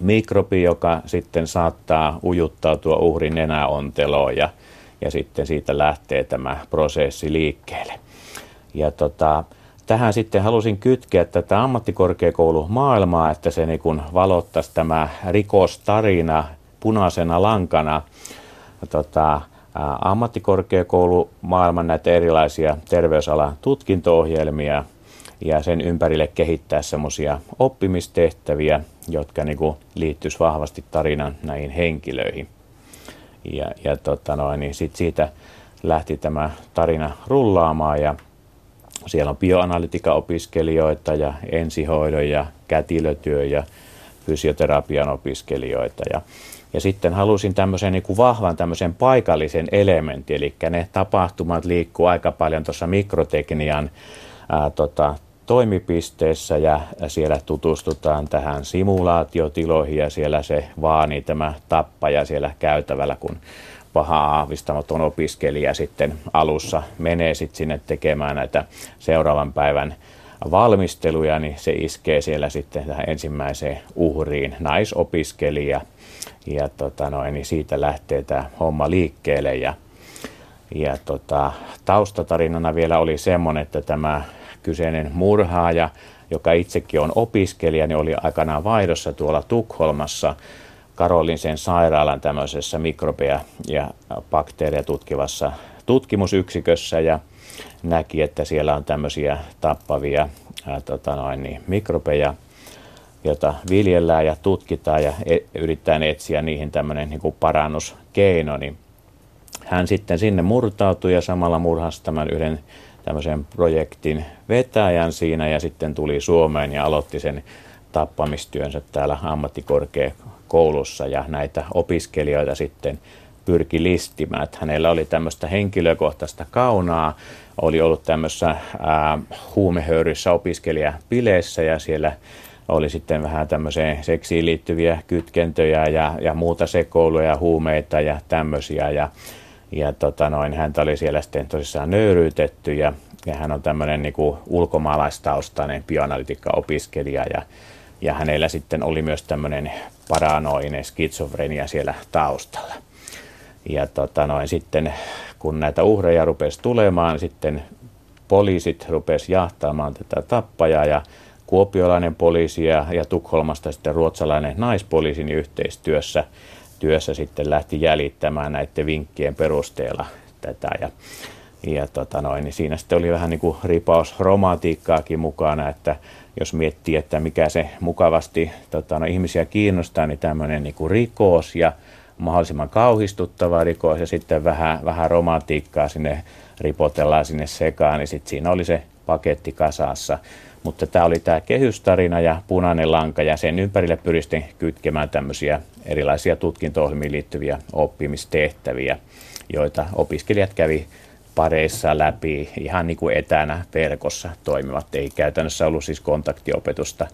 mikrobi, joka sitten saattaa ujuttautua uhrin nenäonteloon ja ja sitten siitä lähtee tämä prosessi liikkeelle. Ja tota, tähän sitten halusin kytkeä tätä ammattikorkeakoulumaailmaa, että se niin kuin valottaisi tämä rikostarina punaisena lankana tota, ammattikorkeakoulumaailman näitä erilaisia terveysalan tutkinto-ohjelmia ja sen ympärille kehittää semmoisia oppimistehtäviä, jotka niin kuin liittyisi vahvasti tarinan näihin henkilöihin. Ja, ja tota noin, niin sit siitä lähti tämä tarina rullaamaan ja siellä on bioanalytiikaopiskelijoita ja ensihoidon ja kätilötyö ja fysioterapian opiskelijoita. Ja, ja sitten halusin tämmöisen niin kuin vahvan tämmöisen paikallisen elementin, eli ne tapahtumat liikkuu aika paljon tuossa mikroteknian ää, tota, toimipisteessä ja siellä tutustutaan tähän simulaatiotiloihin ja siellä se vaanii tämä tappaja siellä käytävällä, kun paha aavistamaton opiskelija sitten alussa menee sitten sinne tekemään näitä seuraavan päivän valmisteluja, niin se iskee siellä sitten tähän ensimmäiseen uhriin, naisopiskelija. Ja tota noin, niin siitä lähtee tämä homma liikkeelle ja, ja tota, taustatarinana vielä oli semmoinen, että tämä kyseinen murhaaja, joka itsekin on opiskelija, niin oli aikanaan vaihdossa tuolla Tukholmassa Karolinsen sairaalan tämmöisessä mikrobeja ja bakteereja tutkivassa tutkimusyksikössä ja näki, että siellä on tämmöisiä tappavia ää, tota noin, niin, mikrobeja, jota viljellään ja tutkitaan ja e- yritetään etsiä niihin tämmöinen niin kuin parannuskeino, niin hän sitten sinne murtautui ja samalla murhasi tämän yhden tämmöisen projektin vetäjän siinä ja sitten tuli Suomeen ja aloitti sen tappamistyönsä täällä ammattikorkeakoulussa ja näitä opiskelijoita sitten pyrki listimään. Että hänellä oli tämmöistä henkilökohtaista kaunaa, oli ollut tämmöisessä huumehöyryssä opiskelijapileissä ja siellä oli sitten vähän tämmöiseen seksiin liittyviä kytkentöjä ja, ja muuta sekoiluja ja huumeita ja tämmöisiä. Ja, ja tota noin, häntä oli siellä sitten tosissaan nöyryytetty ja, ja hän on tämmöinen niin kuin ulkomaalaistaustainen bioanalytiikka-opiskelija ja, ja hänellä sitten oli myös tämmöinen paranoinen skitsofrenia siellä taustalla. Ja tota noin, sitten kun näitä uhreja rupesi tulemaan, sitten poliisit rupesi jahtaamaan tätä tappajaa ja kuopiolainen poliisi ja, ja Tukholmasta sitten ruotsalainen naispoliisin yhteistyössä työssä sitten lähti jäljittämään näiden vinkkien perusteella tätä. Ja, ja tota noin, niin siinä sitten oli vähän niin kuin ripaus romantiikkaakin mukana, että jos miettii, että mikä se mukavasti tota, no, ihmisiä kiinnostaa, niin tämmöinen niin kuin rikos ja mahdollisimman kauhistuttava rikos ja sitten vähän, vähän romantiikkaa sinne ripotellaan sinne sekaan, niin sitten siinä oli se paketti kasassa. Mutta tämä oli tämä kehystarina ja punainen lanka ja sen ympärille pyristin kytkemään tämmöisiä erilaisia tutkinto liittyviä oppimistehtäviä, joita opiskelijat kävi pareissa läpi ihan niin kuin etänä verkossa toimivat. Ei käytännössä ollut siis kontaktiopetusta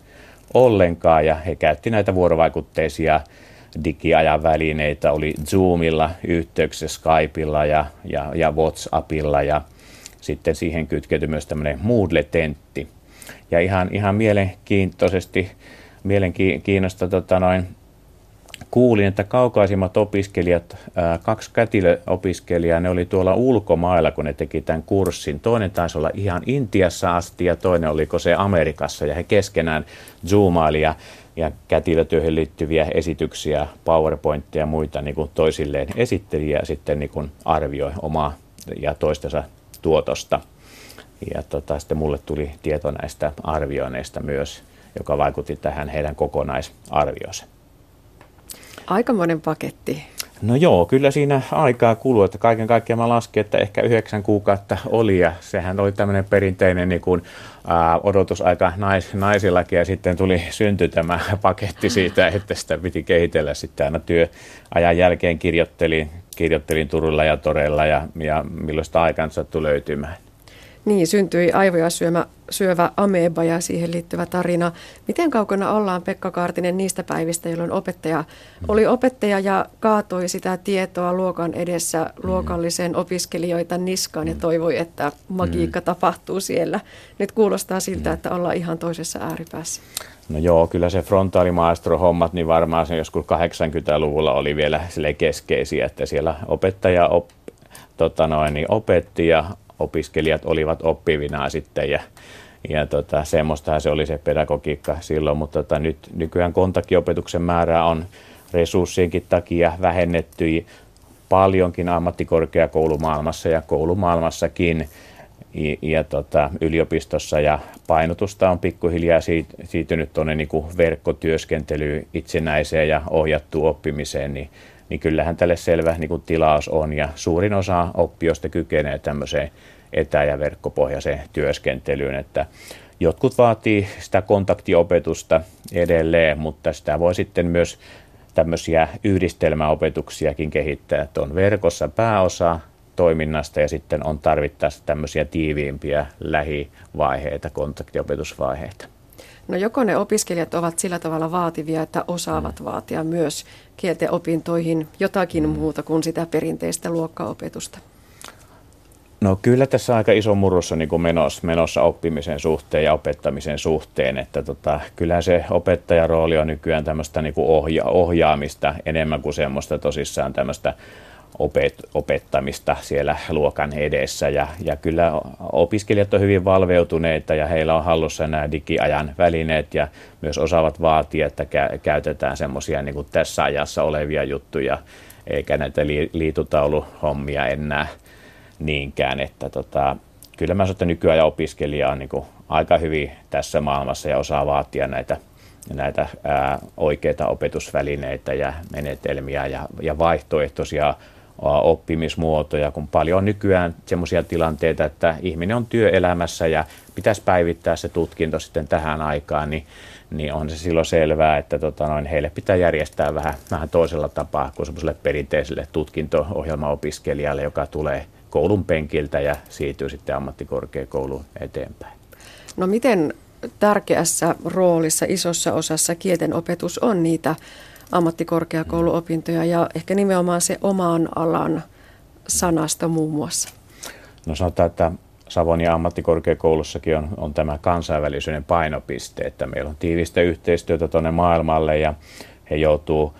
ollenkaan ja he käytti näitä vuorovaikutteisia digiajan välineitä, oli Zoomilla yhteyksissä Skypeilla ja, ja, ja WhatsAppilla ja sitten siihen kytkeytyi myös tämmöinen Moodle-tentti. Ja ihan, ihan mielenkiintoisesti, mielenkiinnosta tota noin, kuulin, että kaukaisimmat opiskelijat, kaksi kätilöopiskelijaa, ne oli tuolla ulkomailla, kun ne teki tämän kurssin. Toinen taisi olla ihan Intiassa asti ja toinen oliko se Amerikassa ja he keskenään zoomaili ja, ja kätilötyöhön liittyviä esityksiä, PowerPointteja ja muita niin kuin toisilleen esitteli ja sitten niin kuin arvioi omaa ja toistensa tuotosta. Ja tota, sitten mulle tuli tieto näistä arvioineista myös, joka vaikutti tähän heidän kokonaisarvioonsa. Aikamoinen paketti. No joo, kyllä siinä aikaa kuluu, että kaiken kaikkiaan mä laskin, että ehkä yhdeksän kuukautta oli ja sehän oli tämmöinen perinteinen niin kuin, ää, odotusaika nais, naisillakin ja sitten tuli synty tämä paketti siitä, että sitä piti kehitellä sitten aina työajan jälkeen kirjoittelin, kirjoittelin Turulla ja Toreilla ja, ja milloin sitä aikaan sattui löytymään. Niin, syntyi aivoja syömä, syövä ameba ja siihen liittyvä tarina. Miten kaukana ollaan, Pekka Kaartinen, niistä päivistä, jolloin opettaja oli opettaja ja kaatoi sitä tietoa luokan edessä luokallisen opiskelijoita niskaan ja mm. toivoi, että magiikka mm. tapahtuu siellä. Nyt kuulostaa siltä, mm. että ollaan ihan toisessa ääripäässä. No joo, kyllä se frontaalimaestro-hommat, niin varmaan se joskus 80-luvulla oli vielä keskeisiä, että siellä opettaja op, tota noin, niin opetti ja opiskelijat olivat oppivina sitten ja, ja tota, semmoistahan se oli se pedagogiikka silloin, mutta tota, nyt nykyään kontaktiopetuksen määrää on resurssienkin takia vähennetty paljonkin ammattikorkeakoulumaailmassa ja koulumaailmassakin. Ja, ja tota, yliopistossa ja painotusta on pikkuhiljaa siirtynyt tuonne niin verkkotyöskentelyyn itsenäiseen ja ohjattuun oppimiseen, niin niin kyllähän tälle selvä niin kuin tilaus on ja suurin osa oppijoista kykenee tämmöiseen etä- ja verkkopohjaiseen työskentelyyn, että jotkut vaatii sitä kontaktiopetusta edelleen, mutta sitä voi sitten myös tämmöisiä yhdistelmäopetuksiakin kehittää, että on verkossa pääosa toiminnasta ja sitten on tarvittaessa tämmöisiä tiiviimpiä lähivaiheita, kontaktiopetusvaiheita. No joko ne opiskelijat ovat sillä tavalla vaativia, että osaavat mm. vaatia myös kielten opintoihin jotakin mm. muuta kuin sitä perinteistä luokkaopetusta? No kyllä tässä aika iso murros on niin kuin menossa, menossa oppimisen suhteen ja opettamisen suhteen, että tota, kyllä se opettajarooli on nykyään tämmöistä niin ohja, ohjaamista enemmän kuin semmoista tosissaan tämmöistä opet, opettamista siellä luokan edessä. Ja, ja kyllä opiskelijat on hyvin valveutuneita ja heillä on hallussa nämä digiajan välineet ja myös osaavat vaatia, että kä- käytetään semmoisia niin tässä ajassa olevia juttuja eikä näitä li- liitutauluhommia enää niinkään. Että tota, kyllä mä sanon, että nykyajan opiskelija on niin aika hyvin tässä maailmassa ja osaa vaatia näitä näitä ää, oikeita opetusvälineitä ja menetelmiä ja, ja vaihtoehtoisia oppimismuotoja, kun paljon on nykyään sellaisia tilanteita, että ihminen on työelämässä ja pitäisi päivittää se tutkinto sitten tähän aikaan, niin, niin on se silloin selvää, että tota noin, heille pitää järjestää vähän, vähän toisella tapaa kuin semmoiselle perinteiselle tutkinto-ohjelmaopiskelijalle, joka tulee koulun penkiltä ja siirtyy sitten ammattikorkeakouluun eteenpäin. No miten tärkeässä roolissa, isossa osassa kielten opetus on niitä ammattikorkeakouluopintoja ja ehkä nimenomaan se oman alan sanasta muun muassa? No sanotaan, että Savonia ammattikorkeakoulussakin on, on tämä kansainvälisyyden painopiste, että meillä on tiivistä yhteistyötä tuonne maailmalle ja he joutuu,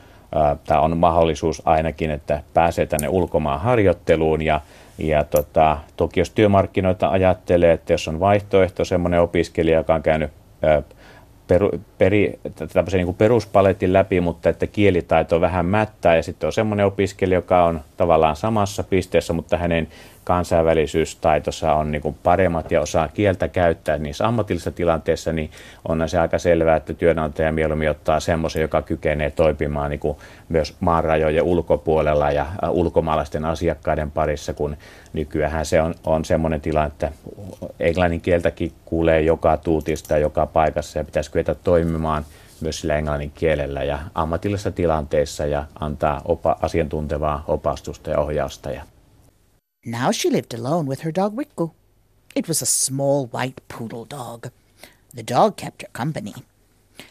tämä on mahdollisuus ainakin, että pääsee tänne ulkomaan harjoitteluun ja, ja tota, toki jos työmarkkinoita ajattelee, että jos on vaihtoehto semmoinen opiskelija, joka on käynyt peru, peri, tämmöisen niin peruspaletin läpi, mutta että kielitaito vähän mättää. Ja sitten on semmoinen opiskelija, joka on tavallaan samassa pisteessä, mutta hänen kansainvälisyystaitonsa on niin paremmat ja osaa kieltä käyttää niissä ammatillisissa tilanteissa, niin on se aika selvää, että työnantaja mieluummin ottaa semmoisen, joka kykenee toimimaan niin myös maanrajojen ulkopuolella ja ulkomaalaisten asiakkaiden parissa, kun nykyään se on, on semmoinen tilanne, että englannin kieltäkin kuulee joka tuutista joka paikassa ja pitäisi kyetä toimimaan myös sillä englannin kielellä ja ammatillisissa tilanteissa ja antaa opa, asiantuntevaa opastusta ja ohjausta. Now she lived alone with her dog Riku. It was a small white poodle dog. The dog kept her company.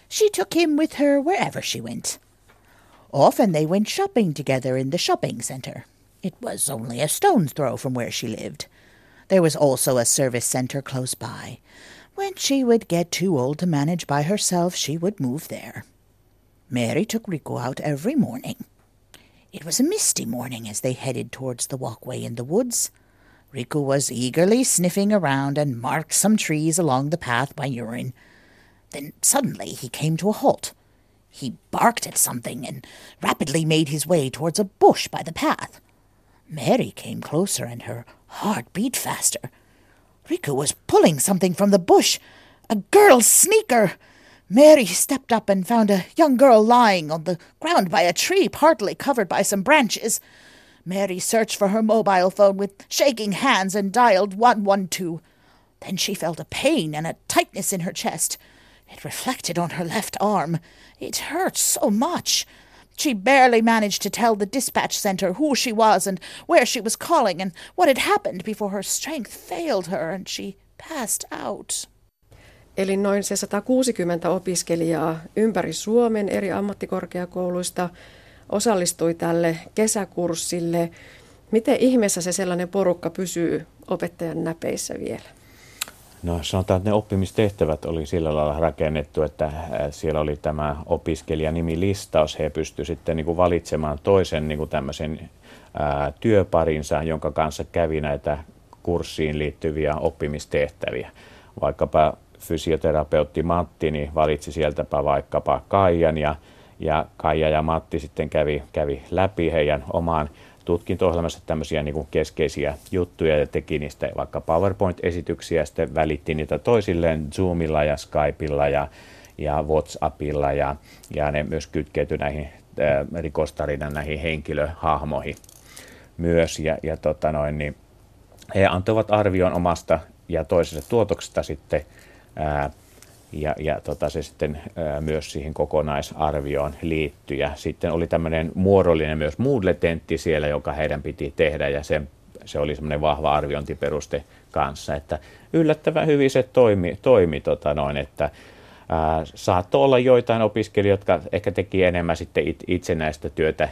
She took him with her wherever she went. Often they went shopping together in the shopping centre. It was only a stone's throw from where she lived. There was also a service centre close by. When she would get too old to manage by herself, she would move there. Mary took Rico out every morning. It was a misty morning as they headed towards the walkway in the woods. Rico was eagerly sniffing around and marked some trees along the path by urine. Then suddenly he came to a halt. He barked at something and rapidly made his way towards a bush by the path. Mary came closer and her heart beat faster. Riku was pulling something from the bush. A girl's sneaker. Mary stepped up and found a young girl lying on the ground by a tree, partly covered by some branches. Mary searched for her mobile phone with shaking hands and dialed 112. Then she felt a pain and a tightness in her chest. It reflected on her left arm. It hurt so much. She barely managed to tell the dispatch center who she was and where she was calling and what had happened before her strength failed her and she passed out. Eli noin se 160 opiskelijaa ympäri Suomen eri ammattikorkeakouluista osallistui tälle kesäkurssille. Miten ihmeessä se sellainen porukka pysyy opettajan näpeissä vielä? No sanotaan, että ne oppimistehtävät oli sillä lailla rakennettu, että äh, siellä oli tämä opiskelijanimilistaus. He pystyivät sitten niin kuin valitsemaan toisen niin kuin tämmöisen ää, äh, työparinsa, jonka kanssa kävi näitä kurssiin liittyviä oppimistehtäviä. Vaikkapa fysioterapeutti Matti niin valitsi sieltäpä vaikkapa Kaijan ja, ja Kaija ja Matti sitten kävi, kävi läpi heidän omaan tutkinto-ohjelmassa tämmöisiä niin kuin keskeisiä juttuja ja teki niistä vaikka PowerPoint-esityksiä sitten välitti niitä toisilleen Zoomilla ja Skypeilla ja, ja WhatsAppilla ja, ja ne myös kytkeytyi näihin äh, rikostarinan näihin henkilöhahmoihin myös. Ja, ja tota noin, niin he antoivat arvion omasta ja toisesta tuotoksesta sitten ää, ja, ja tota, se sitten ää, myös siihen kokonaisarvioon liittyi. Ja sitten oli tämmöinen muodollinen myös Moodle-tentti siellä, joka heidän piti tehdä ja se, se oli semmoinen vahva arviointiperuste kanssa, että yllättävän hyvin se toimi, toimi tota noin, että ää, saattoi olla joitain opiskelijoita, jotka ehkä teki enemmän sitten it, itsenäistä työtä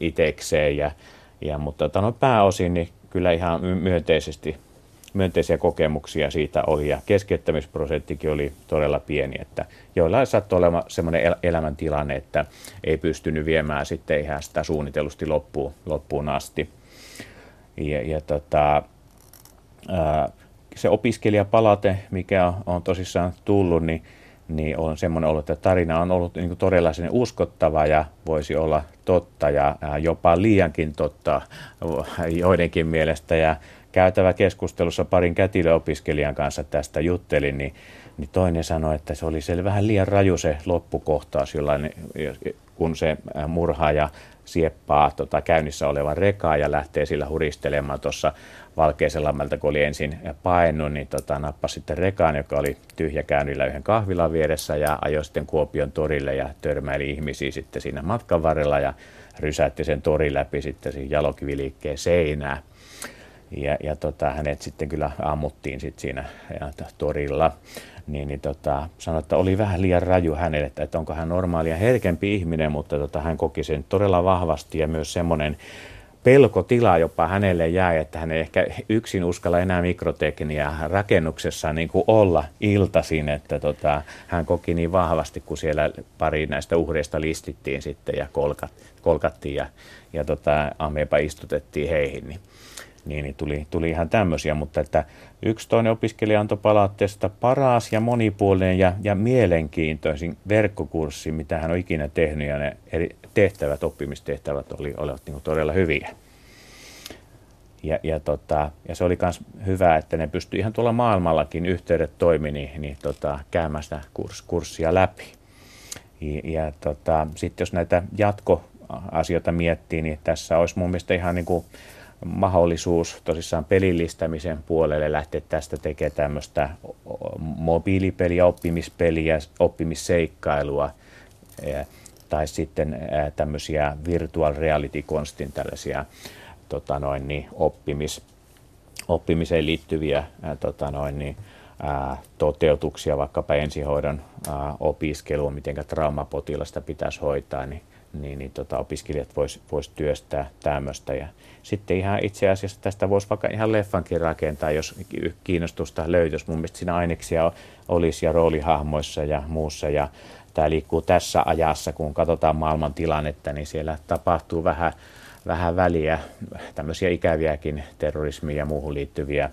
itsekseen, ja, ja, mutta tota, no, pääosin niin kyllä ihan myönteisesti myönteisiä kokemuksia siitä oli ja keskeyttämisprosenttikin oli todella pieni, että joillain saattoi olemaan semmoinen el- elämäntilanne, että ei pystynyt viemään sitten ihan sitä suunnitellusti loppuun, loppuun asti. Ja, ja tota, ää, se opiskelijapalate, mikä on, on tosissaan tullut, niin niin on semmoinen ollut, että tarina on ollut niin todella sen uskottava ja voisi olla totta ja jopa liiankin totta joidenkin mielestä. Ja käytävä keskustelussa parin kätilöopiskelijan kanssa tästä juttelin, niin, niin toinen sanoi, että se oli se vähän liian raju se loppukohtaus, kun se murhaaja sieppaa tota, käynnissä olevan rekaa ja lähtee sillä huristelemaan tuossa Valkeiselammelta, kun oli ensin painut, niin tota, nappasi sitten rekaan, joka oli tyhjä käynnillä yhden kahvilan vieressä ja ajoi sitten Kuopion torille ja törmäili ihmisiä sitten siinä matkan varrella ja rysäytti sen torin läpi sitten siinä jalokiviliikkeen seinää. Ja, ja tota, hänet sitten kyllä ammuttiin sit siinä ja, torilla. Niin, niin tota, sanoi, että oli vähän liian raju hänelle, että, että onko hän normaalia herkempi ihminen, mutta tota, hän koki sen todella vahvasti ja myös semmoinen pelkotila jopa hänelle jäi, että hän ei ehkä yksin uskalla enää mikrotekniä rakennuksessa niin kuin olla iltaisin, että tota, hän koki niin vahvasti, kun siellä pari näistä uhreista listittiin sitten ja kolkat, kolkattiin ja, ja tota, Amepa istutettiin heihin, niin, niin, niin tuli, tuli ihan tämmöisiä, mutta että yksi toinen opiskelija antoi palautteesta paras ja monipuolinen ja, ja mielenkiintoisin verkkokurssi, mitä hän on ikinä tehnyt ja ne eri, tehtävät, oppimistehtävät oli, olivat niin todella hyviä. Ja, ja, tota, ja se oli myös hyvä, että ne pystyi ihan tuolla maailmallakin yhteydet toimi, niin, niin tota, käymään sitä kurs, kurssia läpi. Ja, ja tota, sitten jos näitä jatkoasioita miettii, niin tässä olisi mun mielestä ihan niin kuin mahdollisuus tosissaan pelillistämisen puolelle lähteä tästä tekemään tämmöistä mobiilipeliä, oppimispeliä, oppimisseikkailua tai sitten tämmöisiä virtual reality-konstin tällaisia tota noin, niin, oppimis, oppimiseen liittyviä tota noin, niin, toteutuksia, vaikkapa ensihoidon opiskelua, miten traumapotilasta pitäisi hoitaa, niin, niin, niin tota, opiskelijat vois, vois työstää tämmöistä. Ja sitten ihan itse asiassa tästä voisi vaikka ihan leffankin rakentaa, jos kiinnostusta löytyisi. Mun mielestä siinä aineksia olisi ja roolihahmoissa ja muussa. Ja tämä liikkuu tässä ajassa, kun katsotaan maailman tilannetta, niin siellä tapahtuu vähän, vähän väliä tämmöisiä ikäviäkin terrorismiin ja muuhun liittyviä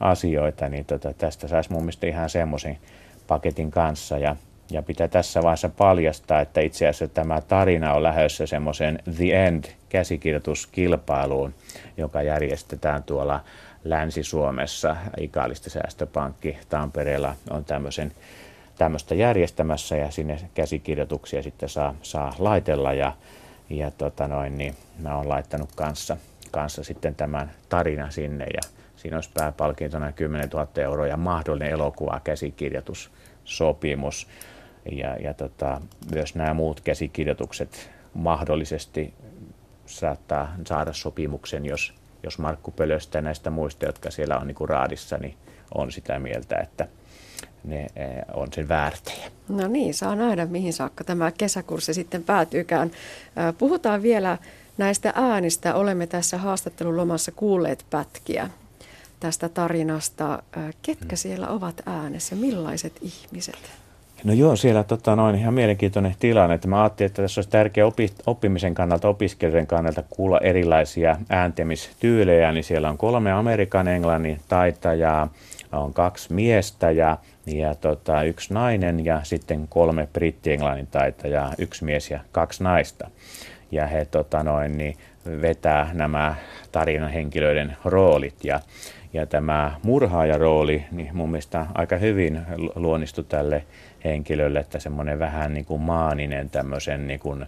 asioita, niin tota, tästä saisi mun mielestä ihan semmoisen paketin kanssa. Ja, ja pitää tässä vaiheessa paljastaa, että itse asiassa tämä tarina on lähdössä semmoisen The End käsikirjoituskilpailuun, joka järjestetään tuolla Länsi-Suomessa. Ikaalista säästöpankki Tampereella on tämmöisen tämmöistä järjestämässä ja sinne käsikirjoituksia sitten saa, saa laitella. Ja, ja tota noin, niin mä oon laittanut kanssa, kanssa sitten tämän tarinan sinne. Ja siinä olisi pääpalkintona 10 000 euroa ja mahdollinen elokuva käsikirjoitussopimus ja, ja tota, myös nämä muut käsikirjoitukset mahdollisesti saattaa saada sopimuksen, jos, jos Markku Pölöstä näistä muista, jotka siellä on niin kuin raadissa, niin on sitä mieltä, että ne eh, on sen väärtejä. No niin, saa nähdä mihin saakka tämä kesäkurssi sitten päätyykään. Puhutaan vielä näistä äänistä. Olemme tässä haastattelulomassa kuulleet pätkiä tästä tarinasta. Ketkä mm. siellä ovat äänessä? Millaiset ihmiset? No joo, siellä tota, noin ihan mielenkiintoinen tilanne. Että mä ajattelin, että tässä olisi tärkeä opi, oppimisen kannalta, opiskelijoiden kannalta kuulla erilaisia ääntämistyylejä. Niin siellä on kolme Amerikan englannin taitajaa, on kaksi miestä ja, ja tota, yksi nainen ja sitten kolme britti-englannin taitajaa, yksi mies ja kaksi naista. Ja he tota, noin, niin vetää nämä tarinan henkilöiden roolit ja, ja tämä murhaajarooli niin mun mielestä aika hyvin luonnistui tälle henkilölle, että semmoinen vähän niin kuin maaninen tämmöisen niin kuin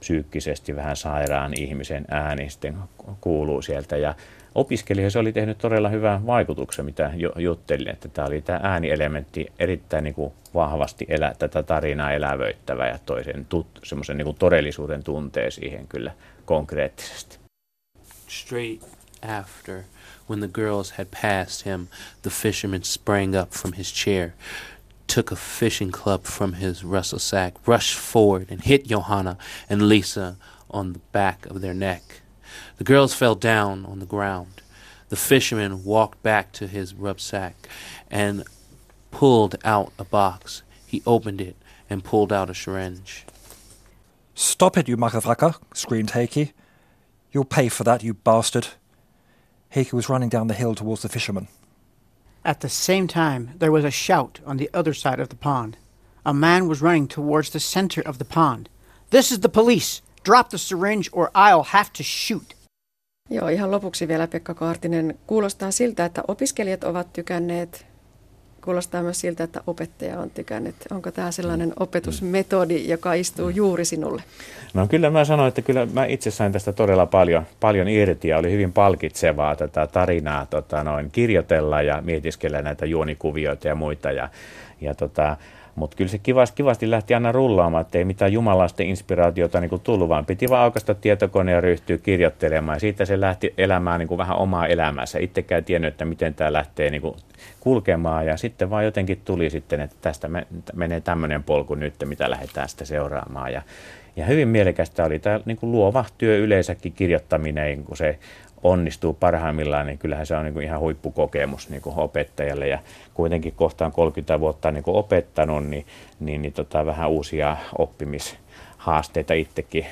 psyykkisesti vähän sairaan ihmisen ääni sitten kuuluu sieltä ja opiskelijoille se oli tehnyt todella hyvän vaikutuksen, mitä juttelin, että tämä oli tämä äänielementti erittäin niin kuin vahvasti elä, tätä tarinaa elävöittävä ja toisen tut, semmoisen niin kuin todellisuuden tuntee siihen kyllä konkreettisesti. Straight after, when the girls had passed him, the fisherman sprang up from his chair, took a fishing club from his sack, rushed forward and hit Johanna and Lisa on the back of their neck. The girls fell down on the ground. The fisherman walked back to his rucksack and pulled out a box. He opened it and pulled out a syringe. Stop it, you motherfucker, screamed Heike. You'll pay for that, you bastard. Heike was running down the hill towards the fisherman. At the same time, there was a shout on the other side of the pond. A man was running towards the center of the pond. This is the police! Drop the syringe or I'll have to shoot! Joo, ihan lopuksi vielä Pekka Kaartinen. Kuulostaa siltä, että opiskelijat ovat tykänneet kuulostaa myös siltä, että opettaja on tykännyt. Onko tämä sellainen mm. opetusmetodi, joka istuu mm. juuri sinulle? No kyllä mä sanoin, että kyllä mä itse sain tästä todella paljon, paljon irti ja oli hyvin palkitsevaa tätä tarinaa tota, noin, kirjoitella ja mietiskellä näitä juonikuvioita ja muita. Ja, ja tota, mutta kyllä se kivasti, kivasti lähti aina rullaamaan, että ei mitään jumalaisten inspiraatiota niin kuin tullut, vaan piti vaan aukasta tietokone ja ryhtyä kirjoittelemaan. Ja siitä se lähti elämään niin kuin vähän omaa elämänsä. Itsekään tiennyt, että miten tämä lähtee niin kuin kulkemaan. Ja sitten vaan jotenkin tuli sitten, että tästä menee tämmöinen polku nyt, mitä lähdetään sitten seuraamaan. Ja, ja hyvin mielekästä oli tämä niin kuin luova työ yleensäkin kirjoittaminen, kun se onnistuu parhaimmillaan, niin kyllähän se on niin kuin ihan huippukokemus niin kuin opettajalle. Ja kuitenkin kohtaan 30 vuotta niin kuin opettanut, niin, niin, niin tota, vähän uusia oppimishaasteita itsekin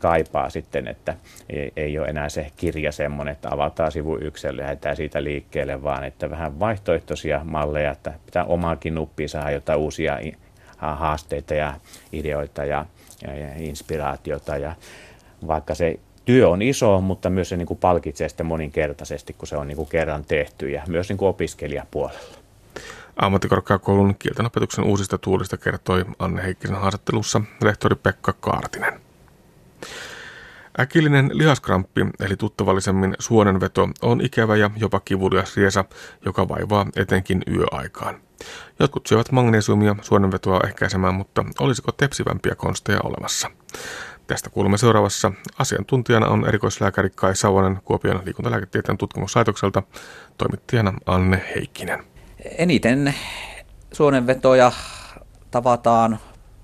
kaipaa sitten, että ei, ei ole enää se kirja semmoinen, että avataan sivu yksi ja lähdetään siitä liikkeelle, vaan että vähän vaihtoehtoisia malleja, että pitää omaakin nuppiin saada jotain uusia haasteita ja ideoita ja, ja, ja inspiraatiota ja vaikka se työ on iso, mutta myös se niin kuin palkitsee sitten moninkertaisesti, kun se on niin kuin kerran tehty ja myös niin kuin opiskelijapuolella. Ammattikorkeakoulun kieltenopetuksen uusista tuulista kertoi Anne Heikkisen haastattelussa rehtori Pekka Kaartinen. Äkillinen lihaskramppi, eli tuttavallisemmin suonenveto, on ikävä ja jopa kivulias riesa, joka vaivaa etenkin yöaikaan. Jotkut syövät magnesiumia suonenvetoa ehkäisemään, mutta olisiko tepsivämpiä konsteja olemassa? Tästä kuulemme seuraavassa. Asiantuntijana on erikoislääkäri Kai Savonen Kuopion liikuntalääketieteen tutkimuslaitokselta, toimittajana Anne Heikkinen. Eniten suonenvetoja tavataan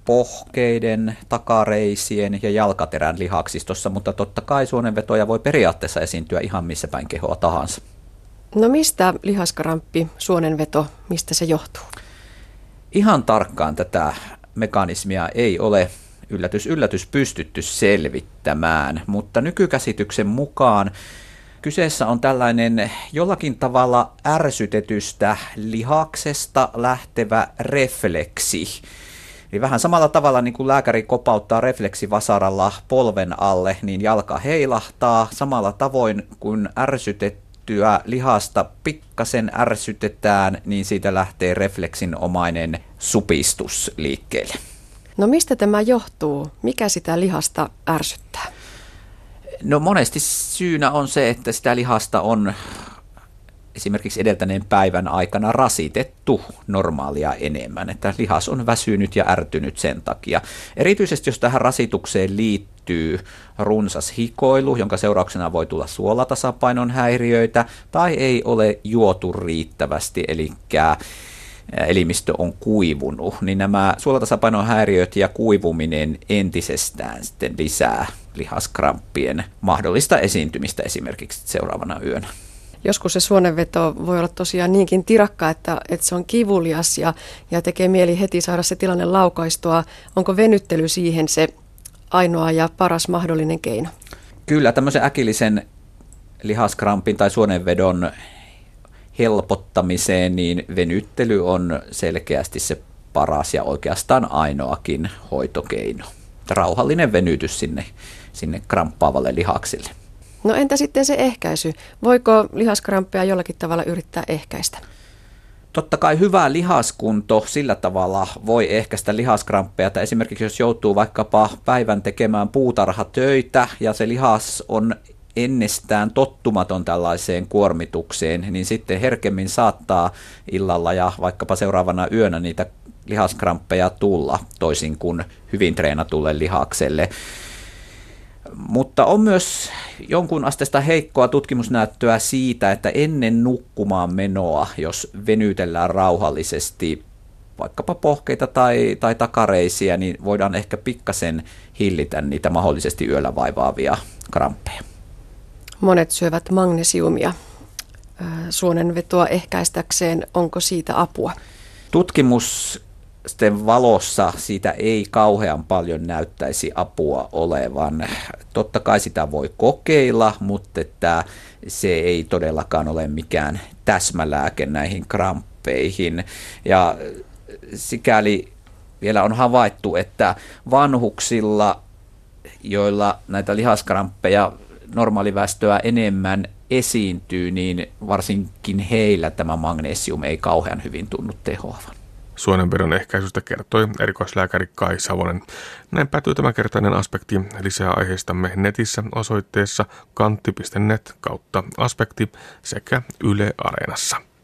pohkeiden, takareisien ja jalkaterän lihaksistossa, mutta totta kai suonenvetoja voi periaatteessa esiintyä ihan missä päin kehoa tahansa. No mistä lihaskaramppi, suonenveto, mistä se johtuu? Ihan tarkkaan tätä mekanismia ei ole yllätys, yllätys pystytty selvittämään, mutta nykykäsityksen mukaan kyseessä on tällainen jollakin tavalla ärsytetystä lihaksesta lähtevä refleksi. Eli vähän samalla tavalla niin kuin lääkäri kopauttaa refleksivasaralla polven alle, niin jalka heilahtaa samalla tavoin kuin ärsytettyä lihasta pikkasen ärsytetään, niin siitä lähtee refleksinomainen supistus liikkeelle. No mistä tämä johtuu? Mikä sitä lihasta ärsyttää? No monesti syynä on se, että sitä lihasta on esimerkiksi edeltäneen päivän aikana rasitettu normaalia enemmän, että lihas on väsynyt ja ärtynyt sen takia. Erityisesti jos tähän rasitukseen liittyy runsas hikoilu, jonka seurauksena voi tulla suolatasapainon häiriöitä, tai ei ole juotu riittävästi, eli elimistö on kuivunut, niin nämä suolatasapainon häiriöt ja kuivuminen entisestään sitten lisää lihaskramppien mahdollista esiintymistä esimerkiksi seuraavana yönä. Joskus se suonenveto voi olla tosiaan niinkin tirakka, että, että se on kivulias ja, ja tekee mieli heti saada se tilanne laukaistua. Onko venyttely siihen se ainoa ja paras mahdollinen keino? Kyllä, tämmöisen äkillisen lihaskrampin tai suonenvedon helpottamiseen, niin venyttely on selkeästi se paras ja oikeastaan ainoakin hoitokeino. Rauhallinen venytys sinne, sinne kramppaavalle lihaksille. No entä sitten se ehkäisy? Voiko lihaskramppia jollakin tavalla yrittää ehkäistä? Totta kai hyvä lihaskunto sillä tavalla voi ehkäistä lihaskramppeja, että esimerkiksi jos joutuu vaikkapa päivän tekemään puutarhatöitä ja se lihas on ennestään tottumaton tällaiseen kuormitukseen, niin sitten herkemmin saattaa illalla ja vaikkapa seuraavana yönä niitä lihaskramppeja tulla toisin kuin hyvin treenatulle lihakselle. Mutta on myös jonkun asteesta heikkoa tutkimusnäyttöä siitä, että ennen nukkumaan menoa, jos venytellään rauhallisesti vaikkapa pohkeita tai, tai takareisiä, niin voidaan ehkä pikkasen hillitä niitä mahdollisesti yöllä vaivaavia kramppeja. Monet syövät magnesiumia. suonenvetoa ehkäistäkseen. Onko siitä apua? Tutkimusten valossa siitä ei kauhean paljon näyttäisi apua olevan. Totta kai sitä voi kokeilla, mutta että se ei todellakaan ole mikään täsmälääke näihin kramppeihin. Ja sikäli vielä on havaittu, että vanhuksilla, joilla näitä lihaskramppeja normaaliväestöä enemmän esiintyy, niin varsinkin heillä tämä magnesium ei kauhean hyvin tunnu tehoavan. Suonenvedon ehkäisystä kertoi erikoislääkäri Kai Savonen. Näin päätyy tämänkertainen aspekti. Lisää aiheistamme netissä osoitteessa kantti.net kautta aspekti sekä Yle Areenassa.